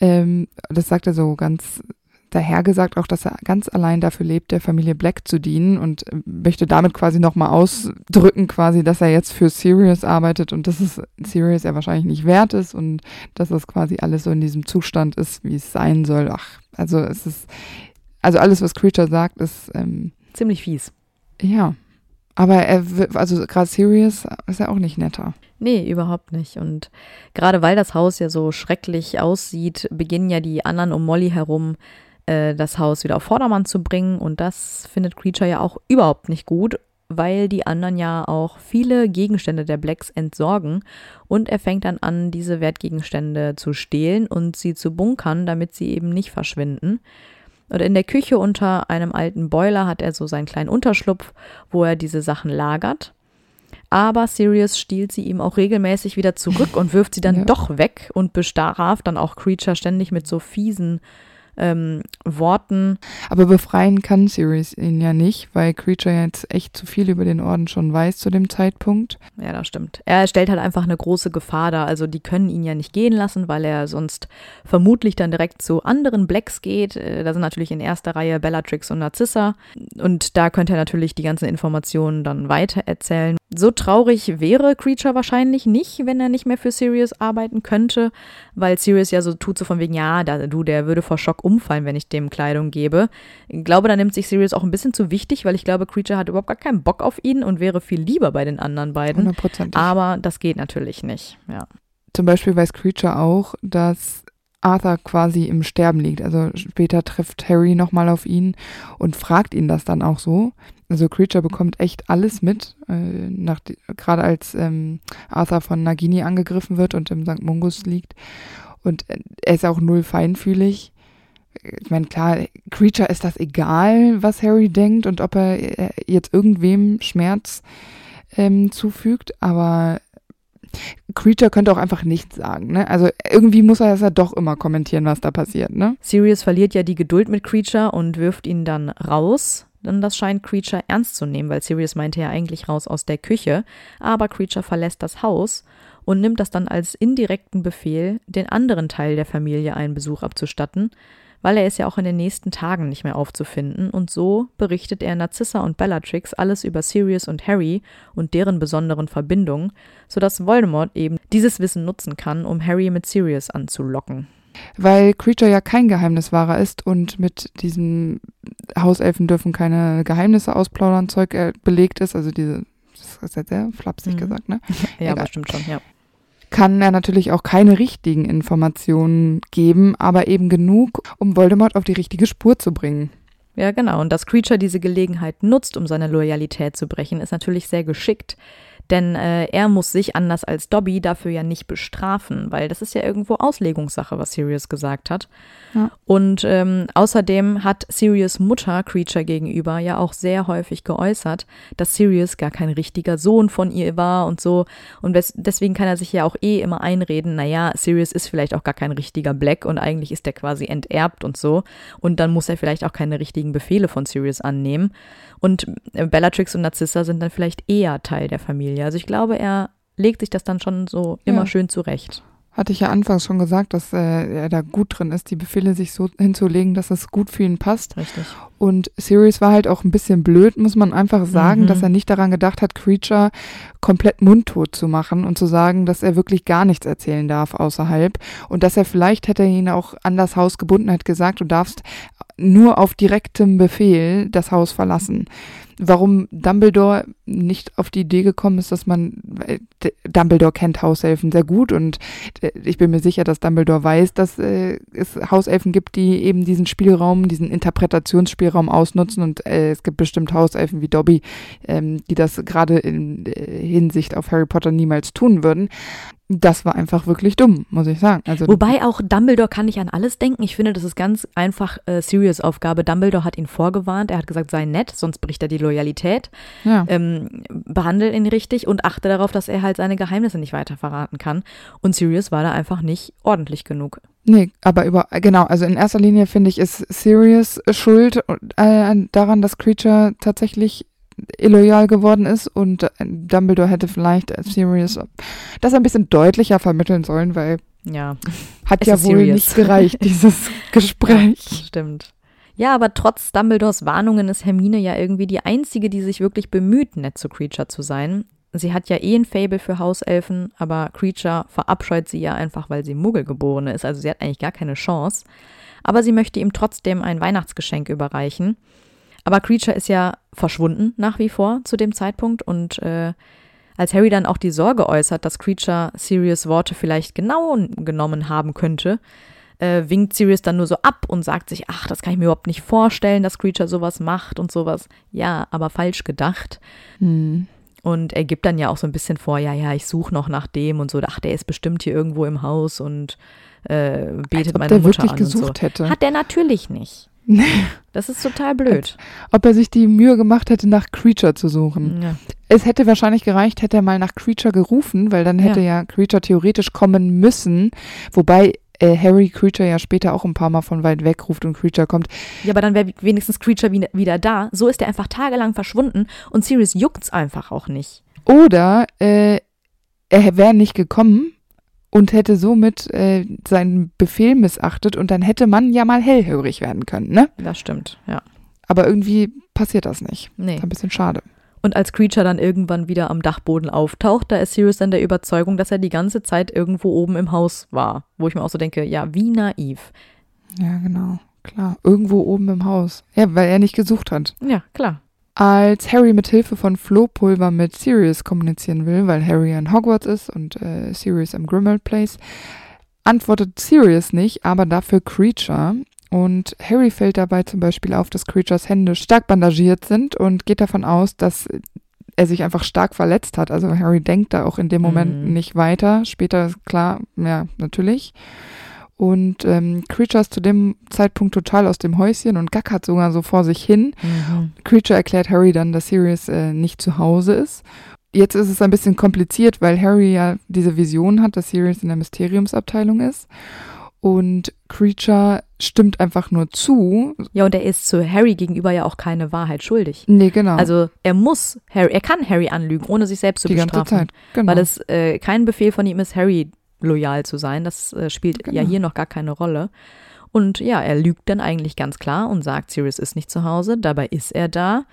ähm, das sagt er so ganz dahergesagt, auch, dass er ganz allein dafür lebt, der Familie Black zu dienen und äh, möchte damit quasi nochmal ausdrücken, quasi, dass er jetzt für Sirius arbeitet und dass es Sirius ja wahrscheinlich nicht wert ist und dass das quasi alles so in diesem Zustand ist, wie es sein soll. Ach, also es ist, also alles, was Creature sagt, ist, ähm,
Ziemlich fies.
ja. Aber er, wird- also gerade Sirius ist ja auch nicht netter.
Nee, überhaupt nicht. Und gerade weil das Haus ja so schrecklich aussieht, beginnen ja die anderen um Molly herum, äh, das Haus wieder auf Vordermann zu bringen. Und das findet Creature ja auch überhaupt nicht gut, weil die anderen ja auch viele Gegenstände der Blacks entsorgen. Und er fängt dann an, diese Wertgegenstände zu stehlen und sie zu bunkern, damit sie eben nicht verschwinden. Und in der Küche unter einem alten Boiler hat er so seinen kleinen Unterschlupf, wo er diese Sachen lagert. Aber Sirius stiehlt sie ihm auch regelmäßig wieder zurück und wirft sie dann
Ja.
doch weg und bestraft dann auch Creature ständig mit so fiesen ähm, Worten.
Aber befreien kann Sirius ihn ja nicht, weil Creature jetzt echt zu viel über den Orden schon weiß zu dem Zeitpunkt.
Ja, das stimmt. Er stellt halt einfach eine große Gefahr dar. Also die können ihn ja nicht gehen lassen, weil er sonst vermutlich dann direkt zu anderen Blacks geht. Äh, Da sind natürlich in erster Reihe Bellatrix und Narcissa. Und da könnte er natürlich die ganzen Informationen dann weiter erzählen. So traurig wäre Creature wahrscheinlich nicht, wenn er nicht mehr für Sirius arbeiten könnte, weil Sirius ja so tut, so von wegen, ja, da, du, der würde vor Schock umfallen, wenn ich dem Kleidung gebe. Ich glaube, da nimmt sich Sirius auch ein bisschen zu wichtig, weil ich glaube, Creature hat überhaupt gar keinen Bock auf ihn und wäre viel lieber bei den anderen beiden.
Hundertprozentig.
Aber das geht natürlich nicht. Ja.
Zum Beispiel weiß Creature auch, dass Arthur quasi im Sterben liegt. Also später trifft Harry nochmal auf ihn und fragt ihn das dann auch so. Also Creature bekommt echt alles mit, äh, nach, gerade als ähm, Arthur von Nagini angegriffen wird und im St. Mungus liegt. Und äh, er ist auch null feinfühlig. Ich meine, klar, Creature ist das egal, was Harry denkt und ob er äh, jetzt irgendwem Schmerz ähm, zufügt, aber Creature könnte auch einfach nichts sagen, ne? Also irgendwie muss er das ja doch immer kommentieren, was da passiert, ne?
Sirius verliert ja die Geduld mit Creature und wirft ihn dann raus. Denn das scheint Creature ernst zu nehmen, weil Sirius meinte ja eigentlich raus aus der Küche. Aber Creature verlässt das Haus und nimmt das dann als indirekten Befehl, den anderen Teil der Familie einen Besuch abzustatten, weil er ist ja auch in den nächsten Tagen nicht mehr aufzufinden. Und so berichtet er Narcissa und Bellatrix alles über Sirius und Harry und deren besonderen Verbindung, sodass Voldemort eben dieses Wissen nutzen kann, um Harry mit Sirius anzulocken.
Weil Creature ja kein Geheimniswahrer ist und mit diesen Hauselfen dürfen keine Geheimnisse ausplaudern, Zeug äh, belegt ist, also diese, das ist jetzt sehr flapsig
Mhm.
gesagt, ne?
Ja,
Egal.
bestimmt schon, ja.
Kann er natürlich auch keine richtigen Informationen geben, aber eben genug, um Voldemort auf die richtige Spur zu bringen.
Ja, genau. Und dass Creature diese Gelegenheit nutzt, um seine Loyalität zu brechen, ist natürlich sehr geschickt. Denn äh, er muss sich anders als Dobby dafür ja nicht bestrafen, weil das ist ja irgendwo Auslegungssache, was Sirius gesagt hat.
Ja.
Und ähm, außerdem hat Sirius Mutter Creature gegenüber ja auch sehr häufig geäußert, dass Sirius gar kein richtiger Sohn von ihr war und so. Und deswegen kann er sich ja auch eh immer einreden, naja, Sirius ist vielleicht auch gar kein richtiger Black und eigentlich ist er quasi enterbt und so. Und dann muss er vielleicht auch keine richtigen Befehle von Sirius annehmen. Und äh, Bellatrix und Narcissa sind dann vielleicht eher Teil der Familie. Also ich glaube, er legt sich das dann schon so immer
Ja.
schön zurecht.
Hatte ich ja anfangs schon gesagt, dass äh, er da gut drin ist, die Befehle sich so hinzulegen, dass es gut für ihn passt.
Richtig.
Und Sirius war halt auch ein bisschen blöd, muss man einfach sagen,
Mhm.
dass er nicht daran gedacht hat, Creature komplett mundtot zu machen und zu sagen, dass er wirklich gar nichts erzählen darf außerhalb. Und dass er vielleicht hätte ihn auch an das Haus gebunden, hat gesagt, du darfst nur auf direktem Befehl das Haus verlassen. Warum Dumbledore nicht auf die Idee gekommen ist, dass man, Dumbledore kennt Hauselfen sehr gut und äh, ich bin mir sicher, dass Dumbledore weiß, dass äh, es Hauselfen gibt, die eben diesen Spielraum, diesen Interpretationsspielraum ausnutzen und äh, es gibt bestimmt Hauselfen wie Dobby, ähm, die das gerade in Hinsicht auf Harry Potter niemals tun würden. Das war einfach wirklich dumm, muss ich sagen. Also
Wobei auch Dumbledore kann nicht an alles denken. Ich finde, das ist ganz einfach äh, Sirius Aufgabe. Dumbledore hat ihn vorgewarnt. Er hat gesagt, sei nett, sonst bricht er die Loyalität.
ja.
Ähm, behandle ihn richtig und achte darauf, dass er halt seine Geheimnisse nicht weiter verraten kann. Und Sirius war da einfach nicht ordentlich genug.
Nee, aber über, genau, also in erster Linie finde ich, ist Sirius schuld äh, daran, dass Creature tatsächlich illoyal geworden ist und äh, Dumbledore hätte vielleicht Sirius das ein bisschen deutlicher vermitteln sollen, weil
Ja,
hat
Es
ja wohl
Sirius.
nicht gereicht, dieses Gespräch.
stimmt. Ja, aber trotz Dumbledores Warnungen ist Hermine ja irgendwie die Einzige, die sich wirklich bemüht, nett zu Creature zu sein. Sie hat ja eh ein Fable für Hauselfen, aber Creature verabscheut sie ja einfach, weil sie Muggelgeborene ist. Also sie hat eigentlich gar keine Chance. Aber sie möchte ihm trotzdem ein Weihnachtsgeschenk überreichen. Aber Creature ist ja verschwunden nach wie vor zu dem Zeitpunkt und äh, als Harry dann auch die Sorge äußert, dass Creature Sirius Worte vielleicht genau genommen haben könnte, äh, winkt Sirius dann nur so ab und sagt sich, ach, das kann ich mir überhaupt nicht vorstellen, dass Creature sowas macht und sowas. Ja, aber falsch gedacht.
Hm.
Und er gibt dann ja auch so ein bisschen vor, ja, ja, ich suche noch nach dem und so. Ach, der ist bestimmt hier irgendwo im Haus und äh, betet
Als ob
meine
der
Mutter
wirklich
an
gesucht
und so.
hätte.
Hat der natürlich nicht. Das ist total blöd.
Ob er sich die Mühe gemacht hätte, nach Creature zu suchen.
Ja.
Es hätte wahrscheinlich gereicht, hätte er mal nach Creature gerufen, weil dann hätte ja, Creature theoretisch kommen müssen. Wobei äh, Harry Creature ja später auch ein paar Mal von weit weg ruft und Creature kommt.
Ja, aber dann wäre wenigstens Creature wie- wieder da. So ist er einfach tagelang verschwunden und Sirius juckt's einfach auch nicht.
Oder äh, er wäre nicht gekommen und hätte somit äh, seinen Befehl missachtet und dann hätte man ja mal hellhörig werden können, ne?
Das stimmt, ja.
Aber irgendwie passiert das nicht.
Nee.
Ist ein bisschen schade.
Und als Creature dann irgendwann wieder am Dachboden auftaucht, da ist Sirius dann der Überzeugung, dass er die ganze Zeit irgendwo oben im Haus war. Wo ich mir auch so denke, ja, wie naiv.
Ja, genau. Klar. Irgendwo oben im Haus. Ja, weil er nicht gesucht hat.
Ja, klar.
Als Harry mit Hilfe von Flohpulver mit Sirius kommunizieren will, weil Harry in Hogwarts ist und äh, Sirius im Grimmauld Place, antwortet Sirius nicht, aber dafür Creature. Und Harry fällt dabei zum Beispiel auf, dass Creatures Hände stark bandagiert sind und geht davon aus, dass er sich einfach stark verletzt hat. Also Harry denkt da auch in dem Moment
Mhm.
nicht weiter. Später ist klar, ja, natürlich. Und ähm, Creature ist zu dem Zeitpunkt total aus dem Häuschen und gackert sogar so vor sich hin.
Mhm.
Creature erklärt Harry dann, dass Sirius äh, nicht zu Hause ist. Jetzt ist es ein bisschen kompliziert, weil Harry ja diese Vision hat, dass Sirius in der Mysteriumsabteilung ist. Und Creature stimmt einfach nur zu.
Ja, und er ist zu Harry gegenüber ja auch keine Wahrheit schuldig.
Nee, genau.
Also er muss Harry, er kann Harry anlügen, ohne sich selbst zu
die ganze
bestrafen.
Zeit. Genau.
Weil es äh, kein Befehl von ihm ist, Harry loyal zu sein. Das äh, spielt ja
Genau.
hier noch gar keine Rolle. Und ja, er lügt dann eigentlich ganz klar und sagt, Sirius ist nicht zu Hause. Dabei ist er da.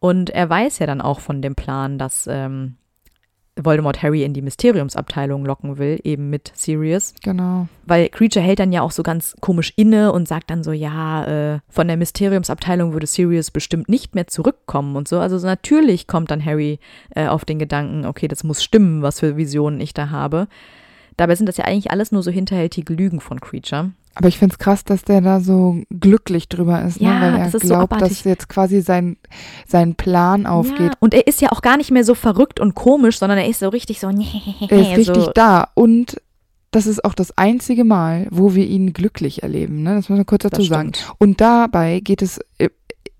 Und er weiß ja dann auch von dem Plan, dass ähm, Voldemort Harry in die Mysteriumsabteilung locken will, eben mit Sirius.
genau.
Weil Creature hält dann ja auch so ganz komisch inne und sagt dann so, ja, äh, von der Mysteriumsabteilung würde Sirius bestimmt nicht mehr zurückkommen und so. Also so natürlich kommt dann Harry äh, auf den Gedanken, okay, das muss stimmen, was für Visionen ich da habe. Dabei sind das ja eigentlich alles nur so hinterhältige Lügen von Creature.
Aber ich finde es krass, dass der da so glücklich drüber ist,
Ja,
ne? weil er
das so
glaubt,
abartig.
dass jetzt quasi sein, sein Plan aufgeht.
Ja, und er ist ja auch gar nicht mehr so verrückt und komisch, sondern er ist so richtig so,
Er ist richtig
so,
da und das ist auch das einzige Mal, wo wir ihn glücklich erleben. Ne? Das muss man kurz dazu sagen. Und dabei geht es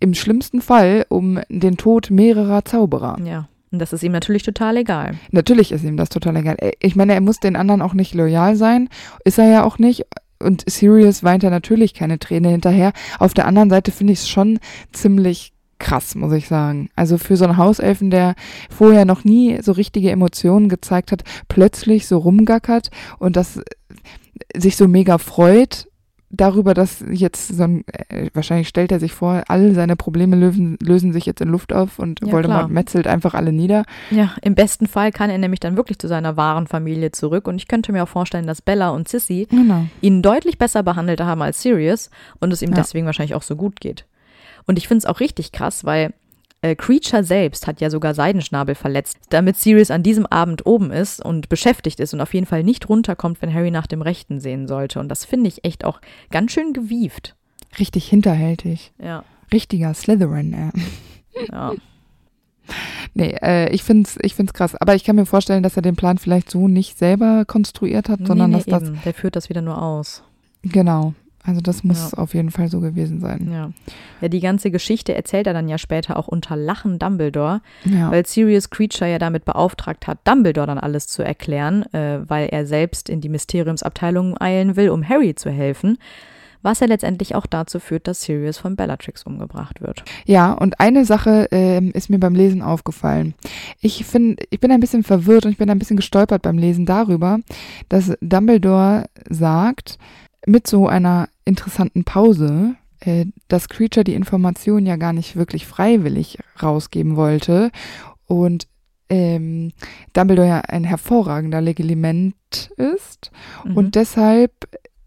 im schlimmsten Fall um den Tod mehrerer Zauberer.
Ja, und das ist ihm natürlich total egal.
Natürlich ist ihm das total egal. Äh, Ich meine, er muss den anderen auch nicht loyal sein. Ist er ja auch nicht. Und Sirius weint da natürlich keine Träne hinterher. Auf der anderen Seite finde ich es schon ziemlich krass, muss ich sagen. Also für so einen Hauselfen, der vorher noch nie so richtige Emotionen gezeigt hat, plötzlich so rumgackert und das sich so mega freut darüber, dass jetzt so ein, äh, wahrscheinlich stellt er sich vor, all seine Probleme lösen, lösen sich jetzt in Luft auf und
Ja,
Voldemort
klar.
metzelt einfach alle nieder.
Ja, im besten Fall kann er nämlich dann wirklich zu seiner wahren Familie zurück. Und ich könnte mir auch vorstellen, dass Bella und Sissy
Genau.
ihn deutlich besser behandelt haben als Sirius und es ihm
Ja.
deswegen wahrscheinlich auch so gut geht. Und ich finde es auch richtig krass, weil äh, Creature selbst hat ja sogar Seidenschnabel verletzt, damit Sirius an diesem Abend oben ist und beschäftigt ist und auf jeden Fall nicht runterkommt, wenn Harry nach dem Rechten sehen sollte. Und das finde ich echt auch ganz schön gewieft.
Richtig hinterhältig.
Ja,
Richtiger Slytherin, äh.
ja.
Nee, äh, ich find's, ich find's krass. Aber ich kann mir vorstellen, dass er den Plan vielleicht so nicht selber konstruiert hat, sondern
nee, nee,
dass das,
eben. Der führt das wieder nur aus.
genau. Also das muss
Ja.
auf jeden Fall so gewesen sein.
Ja. ja, die ganze Geschichte erzählt er dann ja später auch unter Lachen Dumbledore,
Ja.
weil Sirius Creature ja damit beauftragt hat, Dumbledore dann alles zu erklären, äh, weil er selbst in die Mysteriumsabteilung eilen will, um Harry zu helfen, was ja letztendlich auch dazu führt, dass Sirius von Bellatrix umgebracht wird.
Ja, und eine Sache ähm, ist mir beim Lesen aufgefallen. Ich finde, ich bin ein bisschen verwirrt und ich bin ein bisschen gestolpert beim Lesen darüber, dass Dumbledore sagt, mit so einer interessanten Pause, äh, dass Creature die Information ja gar nicht wirklich freiwillig rausgeben wollte und ähm, Dumbledore ja ein hervorragender Legilement ist
Mhm.
und deshalb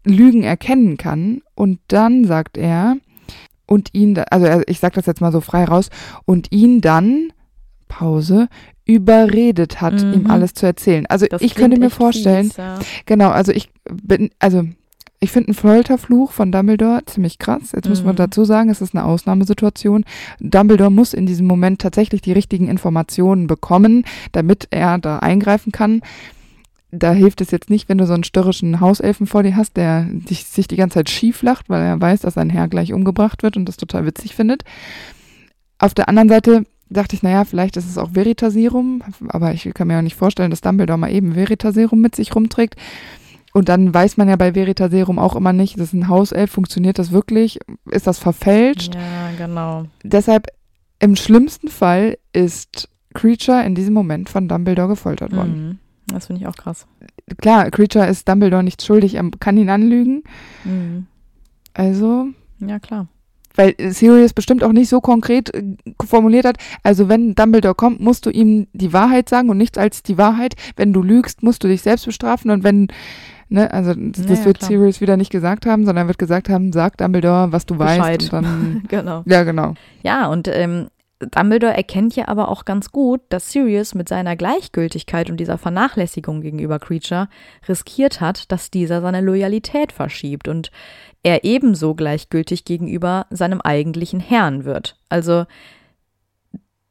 Lügen erkennen kann. Und dann sagt er, und ihn, also ich sage das jetzt mal so frei raus, und ihn dann, Pause, überredet hat,
Mhm.
ihm alles zu erzählen. Also
Das
ich könnte mir vorstellen,
fies, ja.
genau, also ich bin, also ich finde einen Folterfluch von Dumbledore ziemlich krass. Jetzt muss man
Mhm.
dazu sagen, es ist eine Ausnahmesituation. Dumbledore muss in diesem Moment tatsächlich die richtigen Informationen bekommen, damit er da eingreifen kann. Da hilft es jetzt nicht, wenn du so einen störrischen Hauselfen vor dir hast, der dich, sich die ganze Zeit schief lacht, weil er weiß, dass sein Herr gleich umgebracht wird und das total witzig findet. Auf der anderen Seite dachte ich, naja, vielleicht ist es auch Veritaserum, aber ich kann mir auch nicht vorstellen, dass Dumbledore mal eben Veritaserum mit sich rumträgt. Und dann weiß man ja bei Veritaserum auch immer nicht, das ist ein Hauself, funktioniert das wirklich? Ist das verfälscht?
Ja, genau.
Deshalb, im schlimmsten Fall ist Creature in diesem Moment von Dumbledore gefoltert worden.
Mhm. Das finde ich auch krass.
Klar, Creature ist Dumbledore nicht schuldig, er kann ihn anlügen.
Mhm.
Also,
Ja, klar.
weil Sirius bestimmt auch nicht so konkret äh, formuliert hat, also wenn Dumbledore kommt, musst du ihm die Wahrheit sagen und nichts als die Wahrheit. Wenn du lügst, musst du dich selbst bestrafen und wenn, ne, also das,
Ja,
das
ja,
wird
klar.
Sirius wieder nicht gesagt haben, sondern wird gesagt haben, sag Dumbledore, was du
Bescheid.
weißt und dann,
Genau.
ja genau.
Ja, und ähm, Dumbledore erkennt ja aber auch ganz gut, dass Sirius mit seiner Gleichgültigkeit und dieser Vernachlässigung gegenüber Creature riskiert hat, dass dieser seine Loyalität verschiebt und er ebenso gleichgültig gegenüber seinem eigentlichen Herrn wird. Also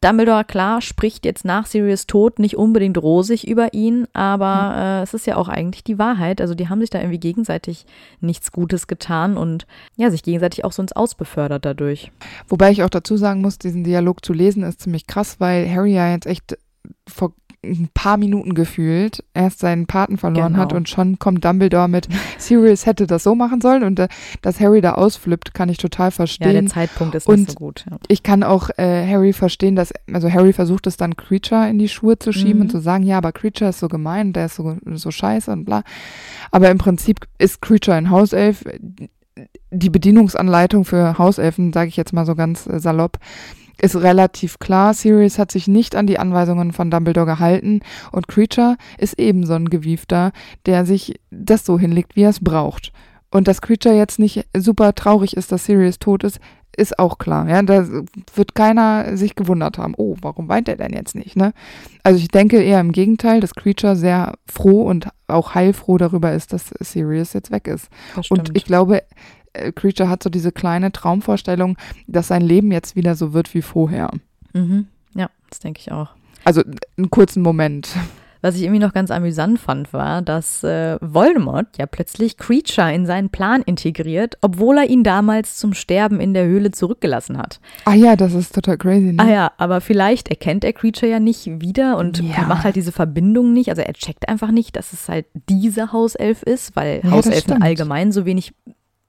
Dumbledore, klar, spricht jetzt nach Sirius Tod nicht unbedingt rosig über ihn, aber äh, es ist ja auch eigentlich die Wahrheit. Also die haben sich da irgendwie gegenseitig nichts Gutes getan und ja, sich gegenseitig auch so ins Aus befördert dadurch.
Wobei ich auch dazu sagen muss, diesen Dialog zu lesen ist ziemlich krass, weil Harry ja jetzt echt vor ein paar Minuten gefühlt erst seinen Paten verloren
Genau.
hat und schon kommt Dumbledore mit Sirius hätte das so machen sollen und äh, dass Harry da ausflippt, kann ich total
Ja, der
verstehen.
Zeitpunkt ist
Und
nicht so gut. Ja.
ich kann auch äh, Harry verstehen, dass, also Harry versucht es dann Creature in die Schuhe zu schieben
Mhm.
und zu sagen, ja, aber Creature ist so gemein, der ist so, so scheiße und bla. Aber im Prinzip ist Creature ein Hauself. Die Bedienungsanleitung für Hauselfen, sage ich jetzt mal so ganz äh, salopp, ist relativ klar. Sirius hat sich nicht an die Anweisungen von Dumbledore gehalten und Creature ist eben so ein Gewiefter, der sich das so hinlegt, wie er es braucht. Und dass Creature jetzt nicht super traurig ist, dass Sirius tot ist, ist auch klar. Ja, da wird keiner sich gewundert haben, oh, warum weint er denn jetzt nicht, ne? Also ich denke eher im Gegenteil, dass Creature sehr froh und auch heilfroh darüber ist, dass Sirius jetzt weg ist. Und ich glaube, Creature hat so diese kleine Traumvorstellung, dass sein Leben jetzt wieder so wird wie vorher.
mhm. Ja, das denke ich auch.
Also einen kurzen Moment.
Was ich irgendwie noch ganz amüsant fand, war, dass äh, Voldemort ja plötzlich Creature in seinen Plan integriert, obwohl er ihn damals zum Sterben in der Höhle zurückgelassen hat.
Ah ja, das ist total crazy, ne?
Ah ja, aber vielleicht erkennt er Creature ja nicht wieder und
Ja.
macht halt diese Verbindung nicht. Also er checkt einfach nicht, dass es halt diese Hauself ist, weil
Ja,
Hauselfen allgemein so wenig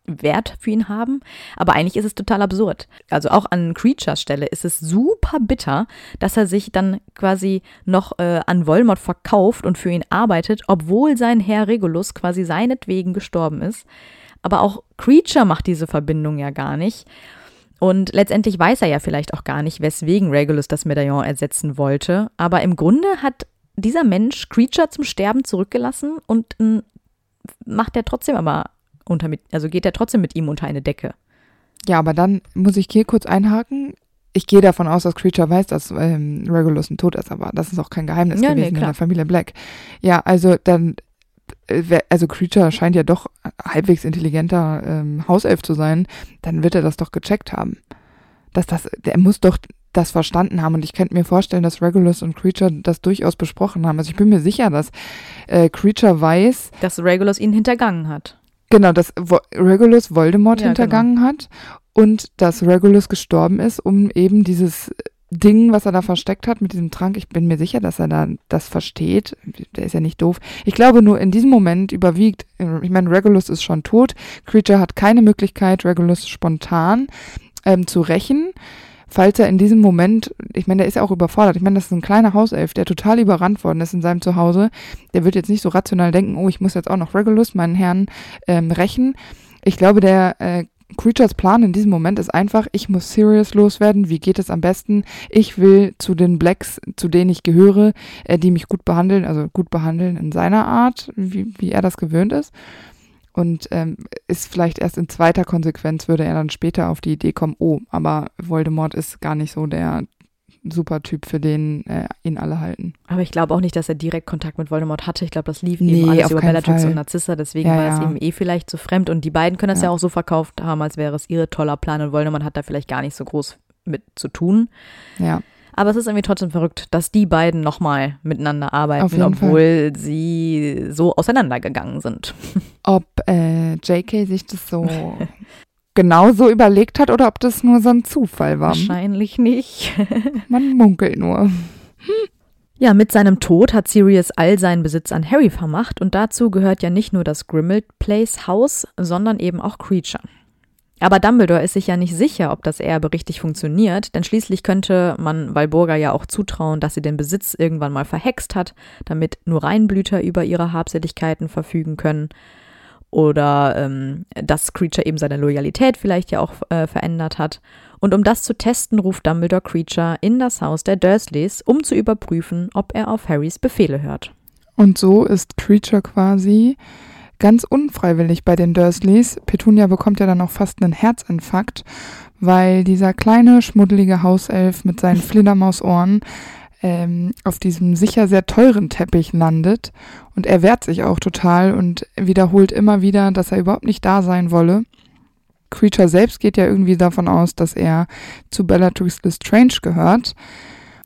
Wert für ihn haben. Aber eigentlich ist es total absurd. Also auch an Creatures Stelle ist es super bitter, dass er sich dann quasi noch äh, an Voldemort verkauft und für ihn arbeitet, obwohl sein Herr Regulus quasi seinetwegen gestorben ist. Aber auch Creature macht diese Verbindung ja gar nicht. Und letztendlich weiß er ja vielleicht auch gar nicht, weswegen Regulus das Medaillon ersetzen wollte. Aber im Grunde hat dieser Mensch Creature zum Sterben zurückgelassen und macht er trotzdem aber unter mit, also geht er trotzdem mit ihm unter eine Decke.
Ja, aber dann muss ich hier kurz einhaken. Ich gehe davon aus, dass Creature weiß, dass ähm, Regulus ein Tod ist, aber das ist auch kein Geheimnis
Ja, nee,
gewesen in
klar.
der Familie Black. Ja, also dann, äh, also Creature scheint ja doch halbwegs intelligenter ähm, Hauself zu sein, dann wird er das doch gecheckt haben. Dass das, der muss doch das verstanden haben und ich könnte mir vorstellen, dass Regulus und Creature das durchaus besprochen haben. Also ich bin mir sicher, dass äh, Creature weiß,
Dass Regulus ihn hintergangen hat.
Genau, dass Vo Regulus Voldemort
Ja, genau.
hintergangen hat und dass Regulus gestorben ist, um eben dieses Ding, was er da versteckt hat mit diesem Trank, ich bin mir sicher, dass er da das versteht. Der ist ja nicht doof. Ich glaube nur in diesem Moment überwiegt, ich meine, Regulus ist schon tot, Creature hat keine Möglichkeit, Regulus spontan ähm, zu rächen. Falls er in diesem Moment, ich meine, der ist ja auch überfordert. Ich meine, das ist ein kleiner Hauself, der total überrannt worden ist in seinem Zuhause. Der wird jetzt nicht so rational denken, oh, ich muss jetzt auch noch Regulus, meinen Herrn, ähm, rächen. Ich glaube, der äh, Creatures Plan in diesem Moment ist einfach, ich muss Sirius loswerden. Wie geht es am besten? Ich will zu den Blacks, zu denen ich gehöre, äh, die mich gut behandeln, also gut behandeln in seiner Art, wie, wie er das gewöhnt ist. Und ähm, ist vielleicht erst in zweiter Konsequenz, würde er dann später auf die Idee kommen, oh, aber Voldemort ist gar nicht so der Supertyp, für den äh, ihn alle halten.
Aber ich glaube auch nicht, dass er direkt Kontakt mit Voldemort hatte. Ich glaube, das lief
Nee,
eben alles über Bellatrix
Fall.
und Narcissa. Deswegen
Ja,
war es
ja.
ihm eh vielleicht zu fremd. Und die beiden können das ja.
Ja.
auch so verkauft haben, als wäre es ihre toller Plan. Und Voldemort hat da vielleicht gar nicht so groß mit zu tun.
Ja,
Aber es ist irgendwie trotzdem verrückt, dass die beiden nochmal miteinander arbeiten, obwohl sie so auseinandergegangen sind.
ob äh, JK sich das so genauso überlegt hat oder ob das nur so ein Zufall war.
Wahrscheinlich nicht.
Man munkelt nur.
Ja, mit seinem Tod hat Sirius all seinen Besitz an Harry vermacht und dazu gehört ja nicht nur das Grimmauld Place Haus, sondern eben auch Creature. Aber Dumbledore ist sich ja nicht sicher, ob das Erbe richtig funktioniert, denn schließlich könnte man Walburga ja auch zutrauen, dass sie den Besitz irgendwann mal verhext hat, damit nur Reinblüter über ihre Habseligkeiten verfügen können. Oder ähm, dass Creature eben seine Loyalität vielleicht ja auch äh, verändert hat. Und um das zu testen, ruft Dumbledore Creature in das Haus der Dursleys, um zu überprüfen, ob er auf Harrys Befehle hört.
Und so ist Creature quasi ganz unfreiwillig bei den Dursleys. Petunia bekommt ja dann auch fast einen Herzinfarkt, weil dieser kleine, schmuddelige Hauself mit seinen Fledermausohren ähm, auf diesem sicher sehr teuren Teppich landet. Und er wehrt sich auch total und wiederholt immer wieder, dass er überhaupt nicht da sein wolle. Creature selbst geht ja irgendwie davon aus, dass er zu Bellatrix Lestrange gehört.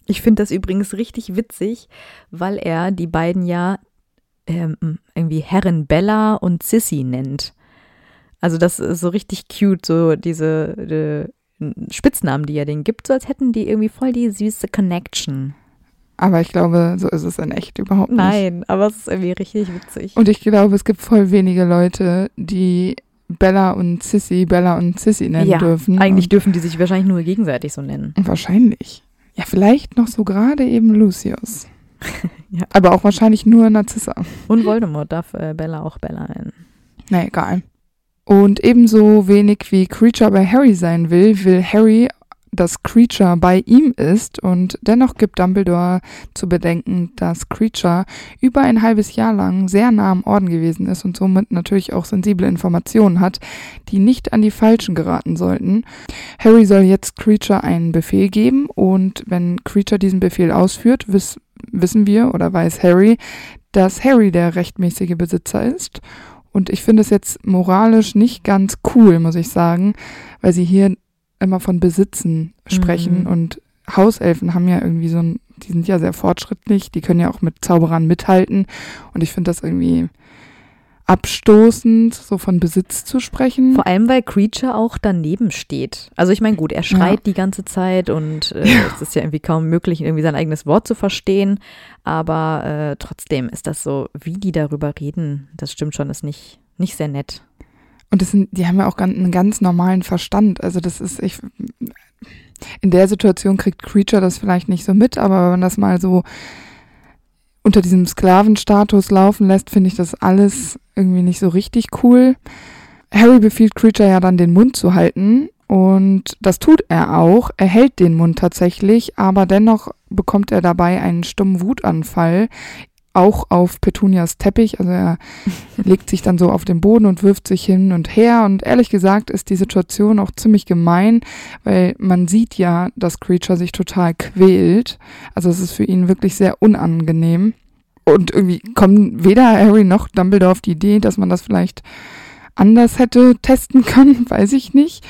Ich finde das übrigens richtig witzig, weil er die beiden ja ähm, irgendwie Herren Bella und Sissy nennt. Also das ist so richtig cute, so diese äh, Spitznamen, die er denen gibt, so als hätten die irgendwie voll die süße Connection.
Aber ich glaube, so ist es in echt überhaupt nicht.
Nein, aber es ist irgendwie richtig witzig.
Und ich glaube, es gibt voll wenige Leute, die Bella und Sissy Bella und Sissy nennen
ja,
dürfen.
eigentlich dürfen die sich wahrscheinlich nur gegenseitig so nennen.
Wahrscheinlich. Ja, vielleicht noch so gerade eben Lucius.
Ja.
Aber auch wahrscheinlich nur Narzissa.
Und Voldemort darf äh, Bella auch Bella nennen.
Na egal. Und ebenso wenig wie Creature bei Harry sein will, will Harry, dass Creature bei ihm ist. Und dennoch gibt Dumbledore zu bedenken, dass Creature über ein halbes Jahr lang sehr nah am Orden gewesen ist und somit natürlich auch sensible Informationen hat, die nicht an die Falschen geraten sollten. Harry soll jetzt Creature einen Befehl geben und wenn Creature diesen Befehl ausführt, wiss, wissen wir oder weiß Harry, dass Harry der rechtmäßige Besitzer ist. Und ich finde es jetzt moralisch nicht ganz cool, muss ich sagen, weil sie hier immer von Besitzen sprechen
Mhm.
und Hauselfen haben ja irgendwie so ein, die sind ja sehr fortschrittlich, die können ja auch mit Zauberern mithalten und ich finde das irgendwie abstoßend, so von Besitz zu sprechen.
Vor allem, weil Creature auch daneben steht. Also ich meine, gut, er schreit
Ja.
die ganze Zeit und äh, es ist ja irgendwie kaum möglich, irgendwie sein eigenes Wort zu verstehen. Aber äh, trotzdem ist das so, wie die darüber reden, das stimmt schon, ist nicht, nicht sehr nett.
Und das sind, die haben ja auch einen ganz normalen Verstand. Also das ist, ich, in der Situation kriegt Creature das vielleicht nicht so mit, aber wenn man das mal so unter diesem Sklavenstatus laufen lässt, finde ich das alles irgendwie nicht so richtig cool. Harry befiehlt Creature ja dann den Mund zu halten und das tut er auch. Er hält den Mund tatsächlich, aber dennoch bekommt er dabei einen stummen Wutanfall, auch auf Petunias Teppich. Also er legt sich dann so auf den Boden und wirft sich hin und her. Und ehrlich gesagt ist die Situation auch ziemlich gemein, weil man sieht ja, dass Creature sich total quält. Also es ist für ihn wirklich sehr unangenehm. Und irgendwie kommen weder Harry noch Dumbledore auf die Idee, dass man das vielleicht anders hätte testen können, weiß ich nicht.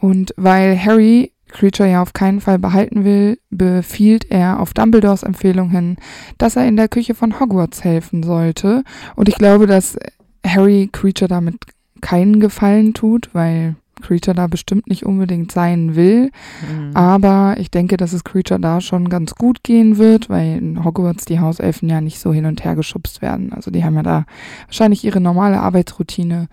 Und weil Harry Creature ja auf keinen Fall behalten will, befiehlt er auf Dumbledores Empfehlung hin, dass er in der Küche von Hogwarts helfen sollte. Und ich glaube, dass Harry Creature damit keinen Gefallen tut, weil Creature da bestimmt nicht unbedingt sein will. Mhm. Aber ich denke, dass es Creature da schon ganz gut gehen wird, weil in Hogwarts die Hauselfen ja nicht so hin und her geschubst werden. Also die haben ja da wahrscheinlich ihre normale Arbeitsroutine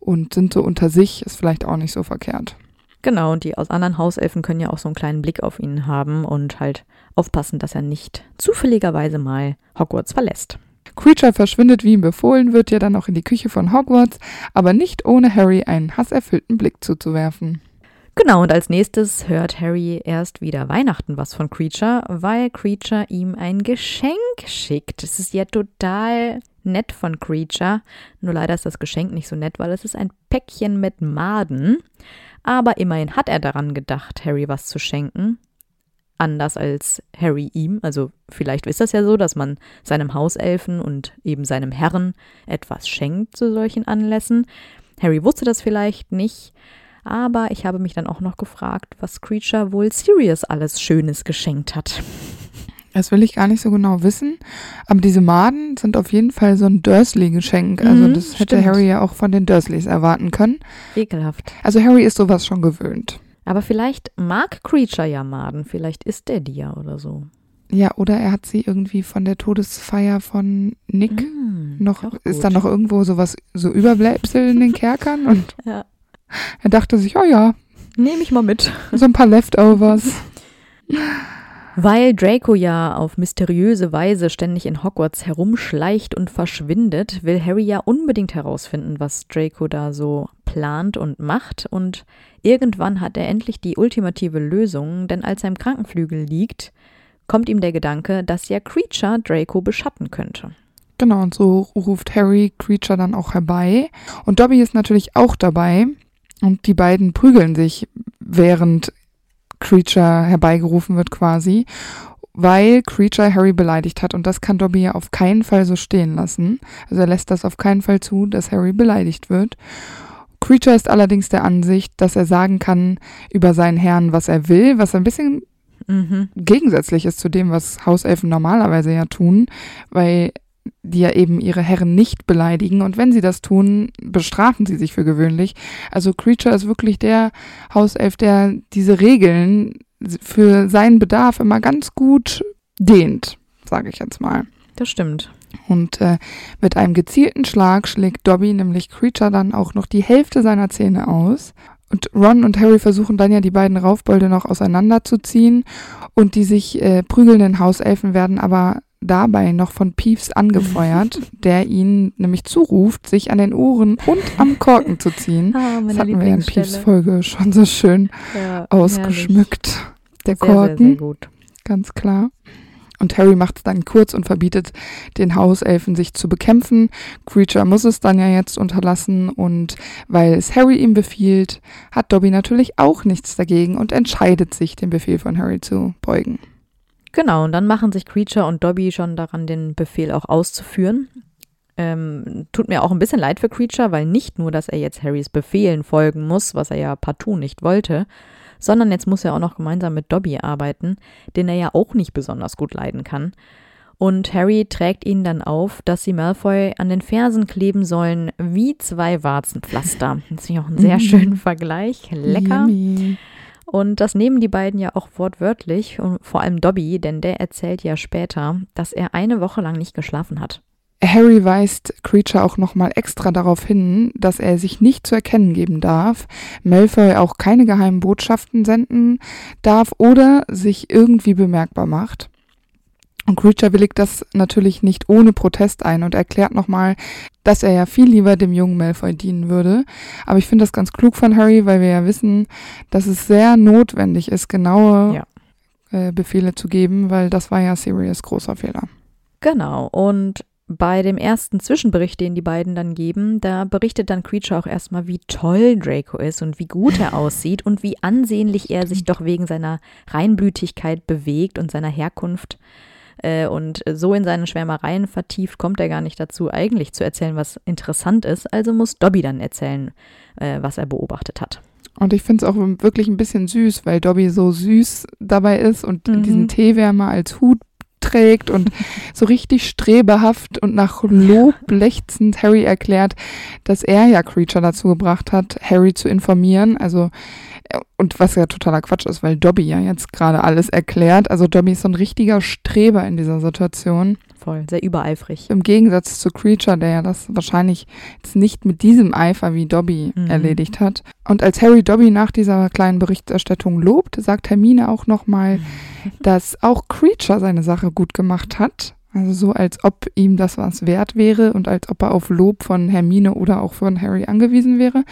und sind so unter sich, ist vielleicht auch nicht so verkehrt.
Genau, und die aus anderen Hauselfen können ja auch so einen kleinen Blick auf ihn haben und halt aufpassen, dass er nicht zufälligerweise mal Hogwarts verlässt.
Creature verschwindet, wie ihm befohlen wird, ja dann auch in die Küche von Hogwarts, aber nicht ohne Harry einen hasserfüllten Blick zuzuwerfen.
Genau, und als nächstes hört Harry erst wieder Weihnachten was von Creature, weil Creature ihm ein Geschenk schickt. Das ist ja total nett von Creature. Nur leider ist das Geschenk nicht so nett, weil es ist ein Päckchen mit Maden. Aber immerhin hat er daran gedacht, Harry was zu schenken. Anders als Harry ihm. Also vielleicht ist das ja so, dass man seinem Hauselfen und eben seinem Herren etwas schenkt zu solchen Anlässen. Harry wusste das vielleicht nicht. Aber ich habe mich dann auch noch gefragt, was Creature wohl Sirius alles Schönes geschenkt hat.
Das will ich gar nicht so genau wissen. Aber diese Maden sind auf jeden Fall so ein Dursley-Geschenk. Also mhm, das hätte stimmt. Harry ja auch von den Dursleys erwarten können.
Ekelhaft.
Also Harry ist sowas schon gewöhnt.
Aber vielleicht mag Creature ja Maden. Vielleicht isst er die ja oder so.
Ja, oder er hat sie irgendwie von der Todesfeier von Nick mm, noch, ist da noch irgendwo sowas, so Überbleibsel in den Kerkern und ja. er dachte sich, oh ja.
Nehme ich mal mit.
So ein paar Leftovers.
Weil Draco ja auf mysteriöse Weise ständig in Hogwarts herumschleicht und verschwindet, will Harry ja unbedingt herausfinden, was Draco da so plant und macht. Und irgendwann hat er endlich die ultimative Lösung, denn als er im Krankenflügel liegt, kommt ihm der Gedanke, dass ja Creature Draco beschatten könnte.
Genau, und so ruft Harry Creature dann auch herbei. Und Dobby ist natürlich auch dabei. Und die beiden prügeln sich, während Creature herbeigerufen wird quasi, weil Creature Harry beleidigt hat und das kann Dobby ja auf keinen Fall so stehen lassen. Also er lässt das auf keinen Fall zu, dass Harry beleidigt wird. Creature ist allerdings der Ansicht, dass er sagen kann über seinen Herrn, was er will, was ein bisschen mhm. gegensätzlich ist zu dem, was Hauselfen normalerweise ja tun, weil die ja eben ihre Herren nicht beleidigen. Und wenn sie das tun, bestrafen sie sich für gewöhnlich. Also Creature ist wirklich der Hauself, der diese Regeln für seinen Bedarf immer ganz gut dehnt, sage ich jetzt mal.
Das stimmt.
Und äh, mit einem gezielten Schlag schlägt Dobby nämlich Creature dann auch noch die Hälfte seiner Zähne aus. Und Ron und Harry versuchen dann ja die beiden Raufbolde noch auseinanderzuziehen und die sich äh, prügelnden Hauselfen werden aber dabei noch von Peeves angefeuert, der ihn nämlich zuruft, sich an den Ohren und am Korken zu ziehen. Ah, das hatten wir in Peeves Folge schon so schön ja, ausgeschmückt. Herrlich. Der Korken. Sehr, sehr, sehr gut. Ganz klar. Und Harry macht es dann kurz und verbietet den Hauselfen, sich zu bekämpfen. Creature muss es dann ja jetzt unterlassen und weil es Harry ihm befiehlt, hat Dobby natürlich auch nichts dagegen und entscheidet sich, den Befehl von Harry zu beugen.
Genau, und dann machen sich Creature und Dobby schon daran, den Befehl auch auszuführen. Ähm, tut mir auch ein bisschen leid für Creature, weil nicht nur, dass er jetzt Harrys Befehlen folgen muss, was er ja partout nicht wollte, sondern jetzt muss er auch noch gemeinsam mit Dobby arbeiten, den er ja auch nicht besonders gut leiden kann. Und Harry trägt ihnen dann auf, dass sie Malfoy an den Fersen kleben sollen wie zwei Warzenpflaster. Das ist auch ein sehr schöner Vergleich. Lecker. Yummy. Und das nehmen die beiden ja auch wortwörtlich und vor allem Dobby, denn der erzählt ja später, dass er eine Woche lang nicht geschlafen hat.
Harry weist Creature auch nochmal extra darauf hin, dass er sich nicht zu erkennen geben darf, Malfoy auch keine geheimen Botschaften senden darf oder sich irgendwie bemerkbar macht. Und Creature willigt das natürlich nicht ohne Protest ein und erklärt nochmal, dass er ja viel lieber dem jungen Malfoy dienen würde. Aber ich finde das ganz klug von Harry, weil wir ja wissen, dass es sehr notwendig ist, genaue
Ja.
äh, Befehle zu geben, weil das war ja Sirius großer Fehler.
Genau. Und bei dem ersten Zwischenbericht, den die beiden dann geben, da berichtet dann Creature auch erstmal, wie toll Draco ist und wie gut er aussieht und wie ansehnlich er sich doch wegen seiner Reinblütigkeit bewegt und seiner Herkunft. Äh, Und so in seine Schwärmereien vertieft kommt er gar nicht dazu, eigentlich zu erzählen, was interessant ist. Also muss Dobby dann erzählen, äh, was er beobachtet hat.
Und ich finde es auch wirklich ein bisschen süß, weil Dobby so süß dabei ist und
Mhm.
diesen Teewärmer als Hut trägt und so richtig strebehaft und nach Lob lechzend Harry erklärt, dass er ja Creature dazu gebracht hat, Harry zu informieren. Also, äh, und was ja totaler Quatsch ist, weil Dobby ja jetzt gerade alles erklärt. Also Dobby ist so ein richtiger Streber in dieser Situation.
Voll, sehr übereifrig.
Im Gegensatz zu Creature, der ja das wahrscheinlich jetzt nicht mit diesem Eifer wie Dobby
Mhm.
erledigt hat. Und als Harry Dobby nach dieser kleinen Berichterstattung lobt, sagt Hermine auch nochmal, dass auch Creature seine Sache gut gemacht hat. Also so, als ob ihm das was wert wäre und als ob er auf Lob von Hermine oder auch von Harry angewiesen wäre.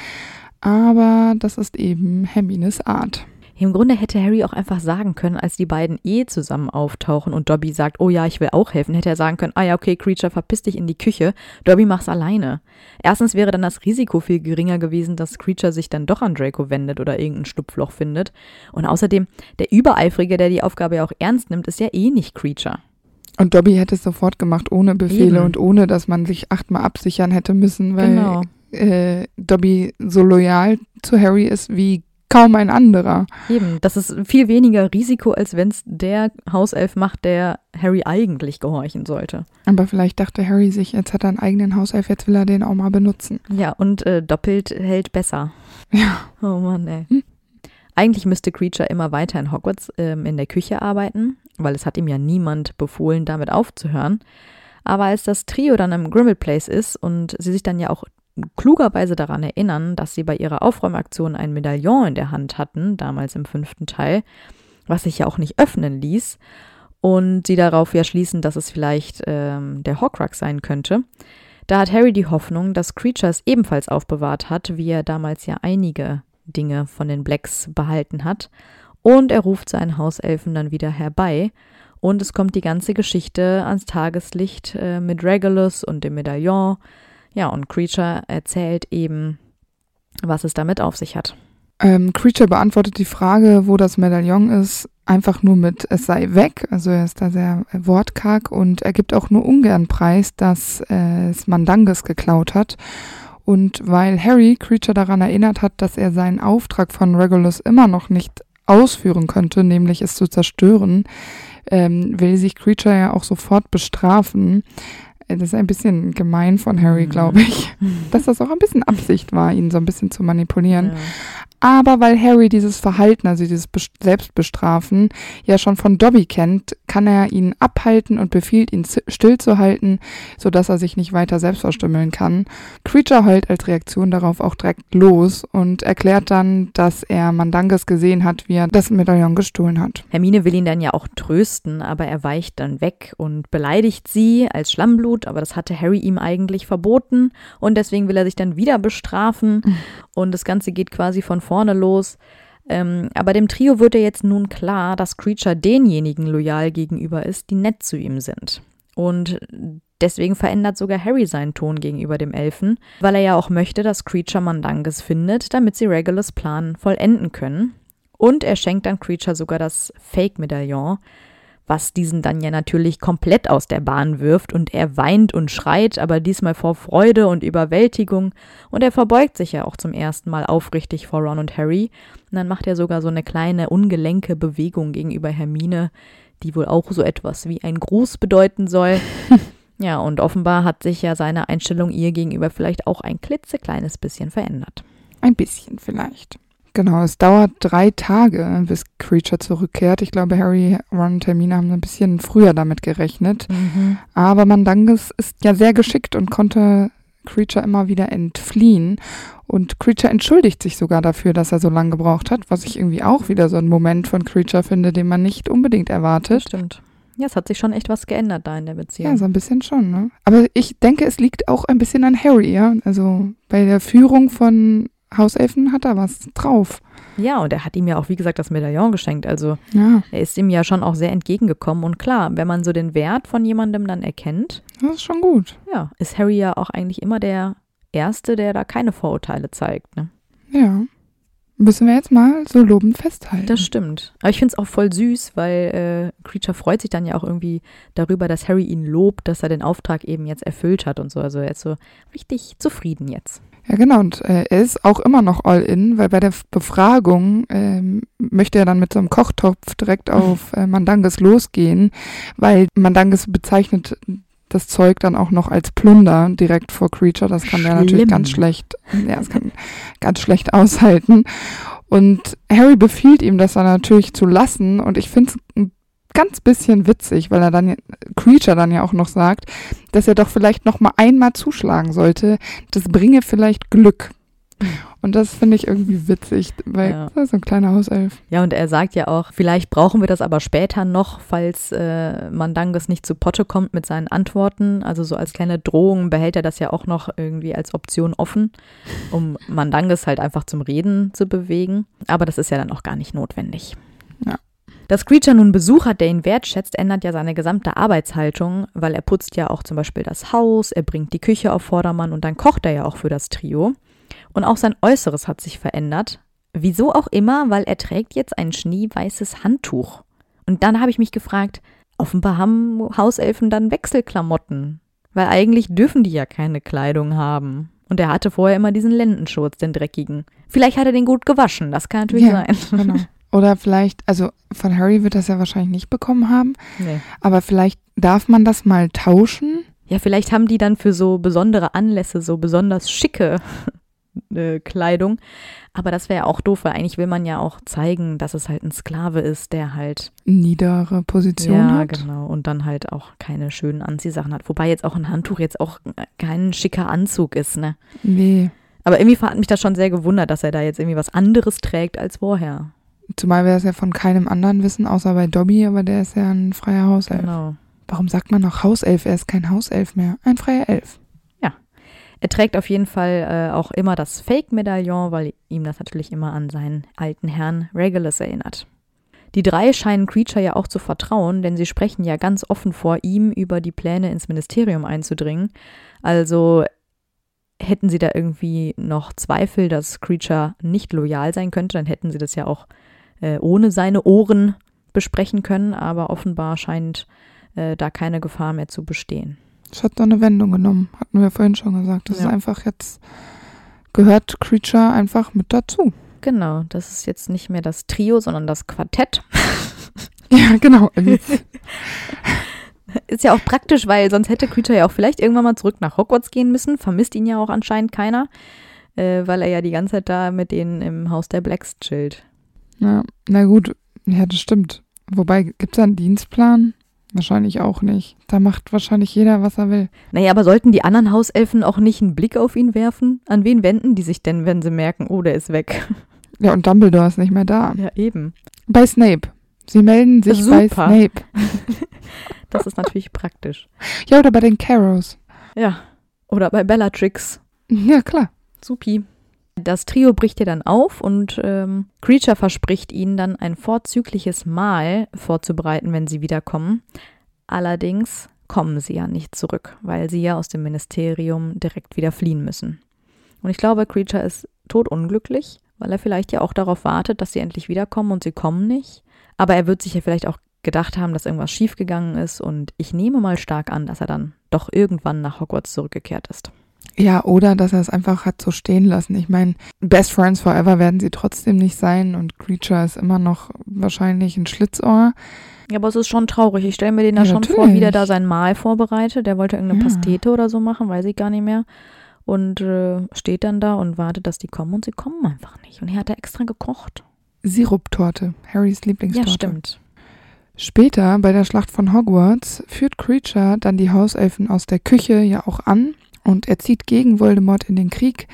Aber das ist eben Hermines Art.
Im Grunde hätte Harry auch einfach sagen können, als die beiden eh zusammen auftauchen und Dobby sagt, oh ja, ich will auch helfen, hätte er sagen können, ah ja, okay, Creature, verpiss dich in die Küche, Dobby mach's alleine. Erstens wäre dann das Risiko viel geringer gewesen, dass Creature sich dann doch an Draco wendet oder irgendein Schlupfloch findet. Und außerdem, der Übereifrige, der die Aufgabe ja auch ernst nimmt, ist ja eh nicht Creature.
Und Dobby hätte es sofort gemacht, ohne Befehle
Eben.
und ohne, dass man sich achtmal absichern hätte müssen, weil
Genau.
äh, Dobby so loyal zu Harry ist wie kaum ein anderer.
Eben, das ist viel weniger Risiko, als wenn es der Hauself macht, der Harry eigentlich gehorchen sollte.
Aber vielleicht dachte Harry sich, jetzt hat er einen eigenen Hauself, jetzt will er den auch mal benutzen.
Ja, und äh, doppelt hält besser.
Ja.
Oh Mann, ey.
Hm.
Eigentlich müsste Creature immer weiter in Hogwarts ähm, in der Küche arbeiten, weil es hat ihm ja niemand befohlen, damit aufzuhören. Aber als das Trio dann im Grimmauld Place ist und sie sich dann ja auch klugerweise daran erinnern, dass sie bei ihrer Aufräumaktion ein Medaillon in der Hand hatten, damals im fünften Teil, was sich ja auch nicht öffnen ließ, und sie darauf ja schließen, dass es vielleicht ähm, der Horcrux sein könnte, da hat Harry die Hoffnung, dass Creature es ebenfalls aufbewahrt hat, wie er damals ja einige Dinge von den Blacks behalten hat. Und er ruft seinen Hauselfen dann wieder herbei. Und es kommt die ganze Geschichte ans Tageslicht äh, mit Regulus und dem Medaillon. Ja, und Creature erzählt eben, was es damit auf sich hat.
Ähm, Creature beantwortet die Frage, wo das Medaillon ist, einfach nur mit es sei weg. Also er ist da sehr äh, wortkarg und er gibt auch nur ungern preis, dass äh, es Mandanges geklaut hat. Und weil Harry Creature daran erinnert hat, dass er seinen Auftrag von Regulus immer noch nicht ausführen könnte, nämlich es zu zerstören, ähm, will sich Creature ja auch sofort bestrafen. Das ist ein bisschen gemein von Harry,
Mhm.
glaube ich, dass das auch ein bisschen Absicht war, ihn so ein bisschen zu manipulieren.
Ja.
Aber weil Harry dieses Verhalten, also dieses Bes- Selbstbestrafen, ja schon von Dobby kennt, kann er ihn abhalten und befiehlt ihn stillzuhalten, sodass er sich nicht weiter selbst verstümmeln kann. Creature heult als Reaktion darauf auch direkt los und erklärt dann, dass er Mandanges gesehen hat, wie er das Medaillon gestohlen hat.
Hermine will ihn dann ja auch trösten, aber er weicht dann weg und beleidigt sie als Schlammblut, aber das hatte Harry ihm eigentlich verboten und deswegen will er sich dann wieder bestrafen und das Ganze geht quasi von vorne los. Ähm, aber dem Trio wird ja jetzt nun klar, dass Creature denjenigen loyal gegenüber ist, die nett zu ihm sind. Und deswegen verändert sogar Harry seinen Ton gegenüber dem Elfen, weil er ja auch möchte, dass Creature Mandanges findet, damit sie Regulus Plan vollenden können. Und er schenkt dann Creature sogar das Fake-Medaillon, was diesen dann ja natürlich komplett aus der Bahn wirft und er weint und schreit, aber diesmal vor Freude und Überwältigung und er verbeugt sich ja auch zum ersten Mal aufrichtig vor Ron und Harry und dann macht er sogar so eine kleine ungelenke Bewegung gegenüber Hermine, die wohl auch so etwas wie ein Gruß bedeuten soll. ja, und offenbar hat sich ja seine Einstellung ihr gegenüber vielleicht auch ein klitzekleines bisschen verändert.
Ein bisschen vielleicht. Genau, es dauert drei Tage, bis Creature zurückkehrt. Ich glaube, Harry, Ron und Hermine haben ein bisschen früher damit gerechnet.
Mhm.
Aber Mandanges ist ja sehr geschickt und konnte Creature immer wieder entfliehen. Und Creature entschuldigt sich sogar dafür, dass er so lange gebraucht hat, was ich irgendwie auch wieder so ein Moment von Creature finde, den man nicht unbedingt
Das
erwartet.
stimmt. Ja, es hat sich schon echt was geändert da in der Beziehung.
Ja, so ein bisschen schon, ne? Aber ich denke, es liegt auch ein bisschen an Harry, ja. Also bei der Führung von Hauselfen hat er was drauf.
Ja, und er hat ihm ja auch, wie gesagt, das Medaillon geschenkt. Also
Ja,
er ist ihm ja schon auch sehr entgegengekommen. Und klar, wenn man so den Wert von jemandem dann erkennt,
das ist schon gut.
ja, ist Harry ja auch eigentlich immer der Erste, der da keine Vorurteile zeigt. Ne?
Ja. Müssen wir jetzt mal so lobend festhalten.
Das stimmt. Aber ich finde es auch voll süß, weil äh, Creature freut sich dann ja auch irgendwie darüber, dass Harry ihn lobt, dass er den Auftrag eben jetzt erfüllt hat und so. Also er ist so richtig zufrieden jetzt.
Ja, genau. Und äh, er ist auch immer noch all in, weil bei der Befragung ähm, möchte er dann mit so einem Kochtopf direkt auf äh, Mandanges losgehen, weil Mandanges bezeichnet das Zeug dann auch noch als Plunder direkt vor Creature. Das kann der natürlich
Schlimm.
ganz schlecht, ja, das kann ganz schlecht aushalten. Und Harry befiehlt ihm, das dann natürlich zu lassen. Und ich finde es ein ganz bisschen witzig, weil er dann, Creature dann ja auch noch sagt, dass er doch vielleicht noch mal einmal zuschlagen sollte. Das bringe vielleicht Glück. Und das finde ich irgendwie witzig, weil
Ja.
das ist so ein kleiner Hauself.
Ja, und er sagt ja auch, vielleicht brauchen wir das aber später noch, falls äh, Mandanges nicht zu Potte kommt mit seinen Antworten. Also so als kleine Drohung behält er das ja auch noch irgendwie als Option offen, um Mandanges halt einfach zum Reden zu bewegen. Aber das ist ja dann auch gar nicht notwendig.
Ja.
Dass Creature nun Besuch hat, der ihn wertschätzt, ändert ja seine gesamte Arbeitshaltung, weil er putzt ja auch zum Beispiel das Haus, er bringt die Küche auf Vordermann und dann kocht er ja auch für das Trio. Und auch sein Äußeres hat sich verändert. Wieso auch immer, weil er trägt jetzt ein schneeweißes Handtuch. Und dann habe ich mich gefragt, offenbar haben Hauselfen dann Wechselklamotten. Weil eigentlich dürfen die ja keine Kleidung haben. Und er hatte vorher immer diesen Lendenschurz, den dreckigen. Vielleicht hat er den gut gewaschen, das kann natürlich
Ja.
sein.
Genau. Oder vielleicht, also von Harry wird das ja wahrscheinlich nicht bekommen haben,
Nee.
aber vielleicht darf man das mal tauschen.
Ja, vielleicht haben die dann für so besondere Anlässe so besonders schicke äh, Kleidung. Aber das wäre ja auch doof, weil eigentlich will man ja auch zeigen, dass es halt ein Sklave ist, der halt
niedere Position
ja,
hat.
genau. Und dann halt auch keine schönen Anziehsachen hat. Wobei jetzt auch ein Handtuch jetzt auch kein schicker Anzug ist, ne?
Nee.
Aber irgendwie hat mich das schon sehr gewundert, dass er da jetzt irgendwie was anderes trägt als vorher.
Zumal wir das ja von keinem anderen wissen, außer bei Dobby, aber der ist ja ein freier Hauself.
Genau.
Warum sagt man noch Hauself? Er ist kein Hauself mehr. Ein freier Elf.
Er trägt auf jeden Fall äh, auch immer das Fake-Medaillon, weil ihm das natürlich immer an seinen alten Herrn Regulus erinnert. Die drei scheinen Creature ja auch zu vertrauen, denn sie sprechen ja ganz offen vor ihm über die Pläne ins Ministerium einzudringen. Also hätten sie da irgendwie noch Zweifel, dass Creature nicht loyal sein könnte, dann hätten sie das ja auch äh, ohne seine Ohren besprechen können, aber offenbar scheint äh, da keine Gefahr mehr zu bestehen.
Das hat so eine Wendung genommen, hatten wir vorhin schon gesagt. Das
Ja.
ist einfach jetzt, gehört Creature einfach mit dazu.
Genau, das ist jetzt nicht mehr das Trio, sondern das Quartett.
Ja, genau.
Ist ja auch praktisch, weil sonst hätte Creature ja auch vielleicht irgendwann mal zurück nach Hogwarts gehen müssen. Vermisst ihn ja auch anscheinend keiner, äh, weil er ja die ganze Zeit da mit denen im Haus der Blacks chillt.
Ja, na gut, ja, das stimmt. Wobei, gibt es da einen Dienstplan? Wahrscheinlich auch nicht. Da macht wahrscheinlich jeder, was er will.
Naja, aber sollten die anderen Hauselfen auch nicht einen Blick auf ihn werfen? An wen wenden die sich denn, wenn sie merken, oh, der ist weg?
Ja, und Dumbledore ist nicht mehr da.
Ja, eben.
Bei Snape. Sie melden sich bei
Super.
Snape.
Das ist natürlich praktisch.
Ja, oder bei den Carrows.
Ja. Oder bei Bellatrix.
Ja, klar.
Supi. Das Trio bricht ja dann auf und ähm, Creature verspricht ihnen dann ein vorzügliches Mahl vorzubereiten, wenn sie wiederkommen. Allerdings kommen sie ja nicht zurück, weil sie ja aus dem Ministerium direkt wieder fliehen müssen. Und ich glaube, Creature ist totunglücklich, weil er vielleicht ja auch darauf wartet, dass sie endlich wiederkommen und sie kommen nicht. Aber er wird sich ja vielleicht auch gedacht haben, dass irgendwas schiefgegangen ist und ich nehme mal stark an, dass er dann doch irgendwann nach Hogwarts zurückgekehrt ist.
Ja, oder dass er es einfach hat so stehen lassen. Ich meine, Best Friends Forever werden sie trotzdem nicht sein und Creature ist immer noch wahrscheinlich ein Schlitzohr.
Ja, aber es ist schon traurig. Ich stelle mir den da
Ja,
schon vor,
natürlich.
wie der da sein Mahl vorbereitet. Der wollte irgendeine
Ja.
Pastete oder so machen, weiß ich gar nicht mehr. und äh, steht dann da und wartet, dass die kommen und sie kommen einfach nicht. Und er hat da extra gekocht.
Siruptorte, Harrys Lieblingstorte.
Ja, stimmt.
Später bei der Schlacht von Hogwarts führt Creature dann die Hauselfen aus der Küche ja auch an und er zieht gegen Voldemort in den Krieg.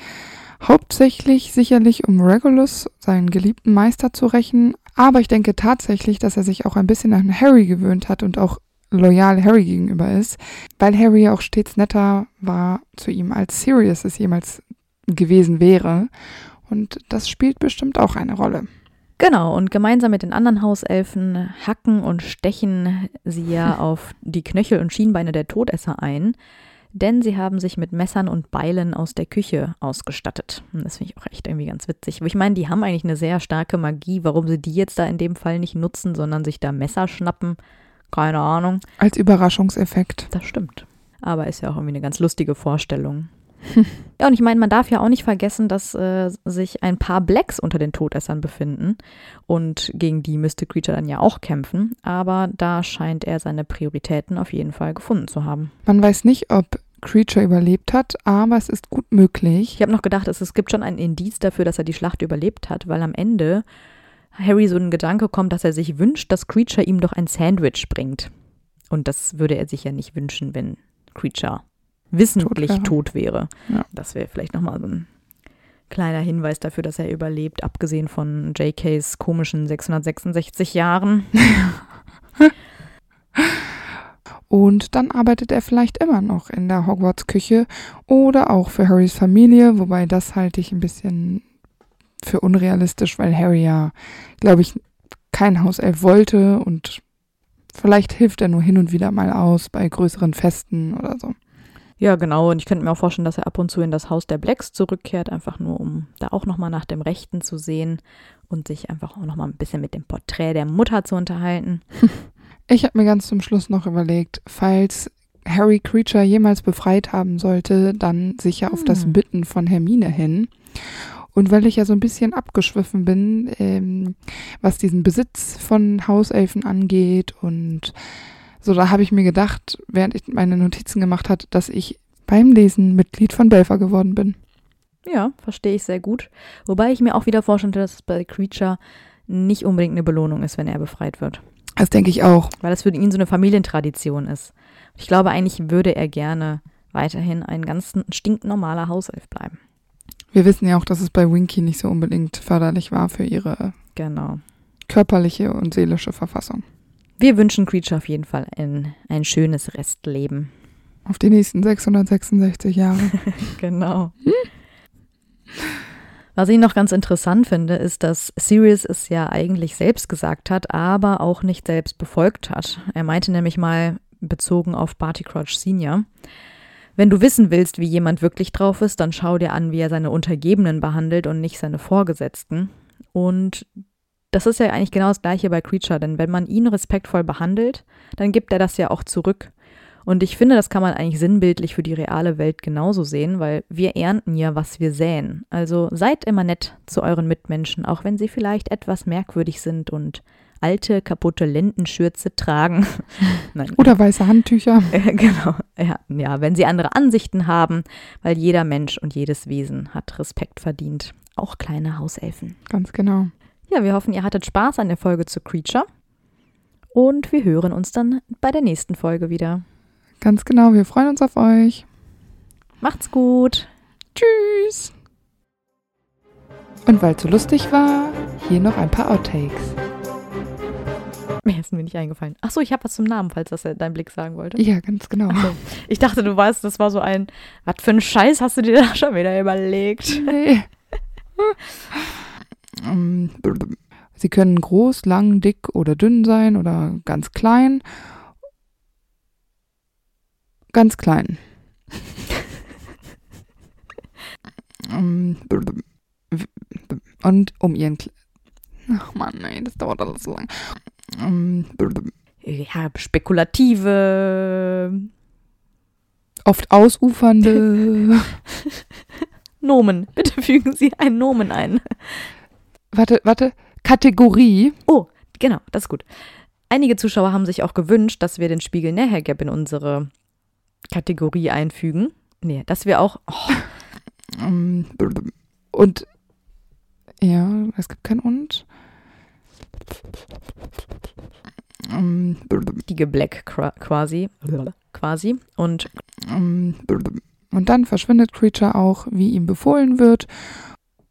Hauptsächlich sicherlich, um Regulus, seinen geliebten Meister, zu rächen. Aber ich denke tatsächlich, dass er sich auch ein bisschen an Harry gewöhnt hat und auch loyal Harry gegenüber ist, weil Harry auch stets netter war zu ihm, als Sirius es jemals gewesen wäre. Und das spielt bestimmt auch eine Rolle.
Genau, und gemeinsam mit den anderen Hauselfen hacken und stechen sie ja auf die Knöchel und Schienbeine der Todesser ein, denn sie haben sich mit Messern und Beilen aus der Küche ausgestattet. Und das finde ich auch echt irgendwie ganz witzig. Ich meine, die haben eigentlich eine sehr starke Magie, warum sie die jetzt da in dem Fall nicht nutzen, sondern sich da Messer schnappen. Keine Ahnung.
Als Überraschungseffekt.
Das stimmt. Aber ist ja auch irgendwie eine ganz lustige Vorstellung. Ja, und ich meine, man darf ja auch nicht vergessen, dass äh, sich ein paar Blacks unter den Todessern befinden. Und gegen die müsste Creature dann ja auch kämpfen. Aber da scheint er seine Prioritäten auf jeden Fall gefunden zu haben.
Man weiß nicht, ob Creature überlebt hat, aber es ist gut möglich.
Ich habe noch gedacht, es, es gibt schon ein Indiz dafür, dass er die Schlacht überlebt hat, weil am Ende Harry so ein Gedanke kommt, dass er sich wünscht, dass Creature ihm doch ein Sandwich bringt. Und das würde er sich ja nicht wünschen, wenn Creature wissentlich
Tot wäre.
tot wäre.
Ja.
Das wäre vielleicht nochmal so ein kleiner Hinweis dafür, dass er überlebt, abgesehen von JKs komischen 666 Jahren.
Und dann arbeitet er vielleicht immer noch in der Hogwarts-Küche oder auch für Harrys Familie, wobei das halte ich ein bisschen für unrealistisch, weil Harry ja, glaube ich, kein Hauself wollte und vielleicht hilft er nur hin und wieder mal aus bei größeren Festen oder so.
Ja, genau. Und ich könnte mir auch vorstellen, dass er ab und zu in das Haus der Blacks zurückkehrt, einfach nur, um da auch nochmal nach dem Rechten zu sehen und sich einfach auch nochmal ein bisschen mit dem Porträt der Mutter zu unterhalten.
Ich habe mir ganz zum Schluss noch überlegt, falls Harry Creature jemals befreit haben sollte, dann sicher auf das
Hm.
Bitten von Hermine hin. Und weil ich ja so ein bisschen abgeschwiffen bin, ähm, was diesen Besitz von Hauselfen angeht und so, da habe ich mir gedacht, während ich meine Notizen gemacht hat, dass ich beim Lesen Mitglied von Belfer geworden bin.
Ja, verstehe ich sehr gut. Wobei ich mir auch wieder vorstelle, dass es bei Creature nicht unbedingt eine Belohnung ist, wenn er befreit wird.
Das denke ich auch.
Weil das für ihn so eine Familientradition ist. Ich glaube, eigentlich würde er gerne weiterhin ein ganz stinknormaler Hauself bleiben.
Wir wissen ja auch, dass es bei Winky nicht so unbedingt förderlich war für ihre
Genau.
körperliche und seelische Verfassung.
Wir wünschen Creature auf jeden Fall ein, ein schönes Restleben.
Auf die nächsten 666 Jahre.
Genau. Was ich noch ganz interessant finde, ist, dass Sirius es ja eigentlich selbst gesagt hat, aber auch nicht selbst befolgt hat. Er meinte nämlich mal, bezogen auf Barty Crouch Senior, wenn du wissen willst, wie jemand wirklich drauf ist, dann schau dir an, wie er seine Untergebenen behandelt und nicht seine Vorgesetzten. Und das ist ja eigentlich genau das gleiche bei Creature, denn wenn man ihn respektvoll behandelt, dann gibt er das ja auch zurück. Und ich finde, das kann man eigentlich sinnbildlich für die reale Welt genauso sehen, weil wir ernten ja, was wir säen. Also seid immer nett zu euren Mitmenschen, auch wenn sie vielleicht etwas merkwürdig sind und alte, kaputte Lendenschürze tragen.
Oder weiße Handtücher.
genau. Ja, ja, wenn sie andere Ansichten haben, weil jeder Mensch und jedes Wesen hat Respekt verdient. Auch kleine Hauselfen.
Ganz genau.
Ja, wir hoffen, ihr hattet Spaß an der Folge zu Creature. Und wir hören uns dann bei der nächsten Folge wieder.
Ganz genau. Wir freuen uns auf euch.
Macht's gut.
Tschüss. Und weil es so lustig war, hier noch ein paar Outtakes.
Mir ist mir nicht eingefallen. Ach so, ich habe was zum Namen, falls das dein Blick sagen wollte.
Ja, ganz genau.
So. Ich dachte, du weißt, das war so ein, was für ein Scheiß hast du dir da schon wieder überlegt?
Nee. Ähm, Sie können groß, lang, dick oder dünn sein oder ganz klein. Ganz klein. Ähm, Und um ihren... Kle Ach man, nee, das dauert alles so lang. Ähm,
Ja, spekulative
Oft ausufernde...
Nomen. Bitte fügen Sie einen Nomen ein.
Warte, warte. Kategorie.
Oh, genau, das ist gut. Einige Zuschauer haben sich auch gewünscht, dass wir den Spiegel Näher in unsere Kategorie einfügen. Nee, dass wir auch. Oh,
Ähm, und ja, es gibt kein und. Ähm,
Die Black qua- quasi. Quasi. Und
ähm, und dann verschwindet Creature auch, wie ihm befohlen wird.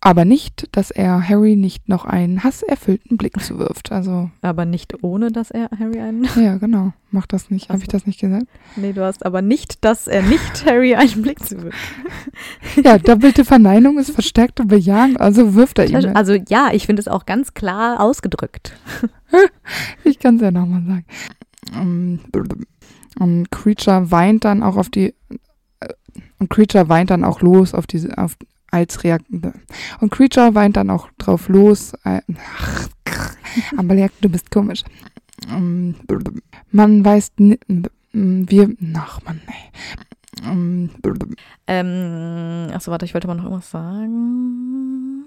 Aber nicht, dass er Harry nicht noch einen hasserfüllten Blick zuwirft. Also,
aber nicht ohne, dass er Harry einen.
ja, genau. Macht das nicht. Habe ich das nicht gesagt?
Nee, du hast aber nicht, dass er nicht Harry einen Blick zuwirft.
Ja, doppelte Verneinung ist verstärkte Bejahung, also wirft er ihm.
Also ja, ich finde es auch ganz klar ausgedrückt.
Ich kann es ja nochmal sagen. Ähm, Und Creature weint dann auch auf die. äh, Und Creature weint dann auch los auf diese. Auf, als Reaktion. Und Creature weint dann auch drauf los. äh, Ach, aber Leak, du bist komisch. Ähm, Man weiß. Wir. Ach, Mann, ey. Ähm,
Ähm, achso, warte, ich wollte mal noch irgendwas sagen.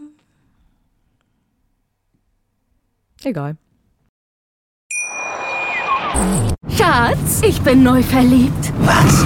Egal.
Schatz, ich bin neu verliebt.
Was?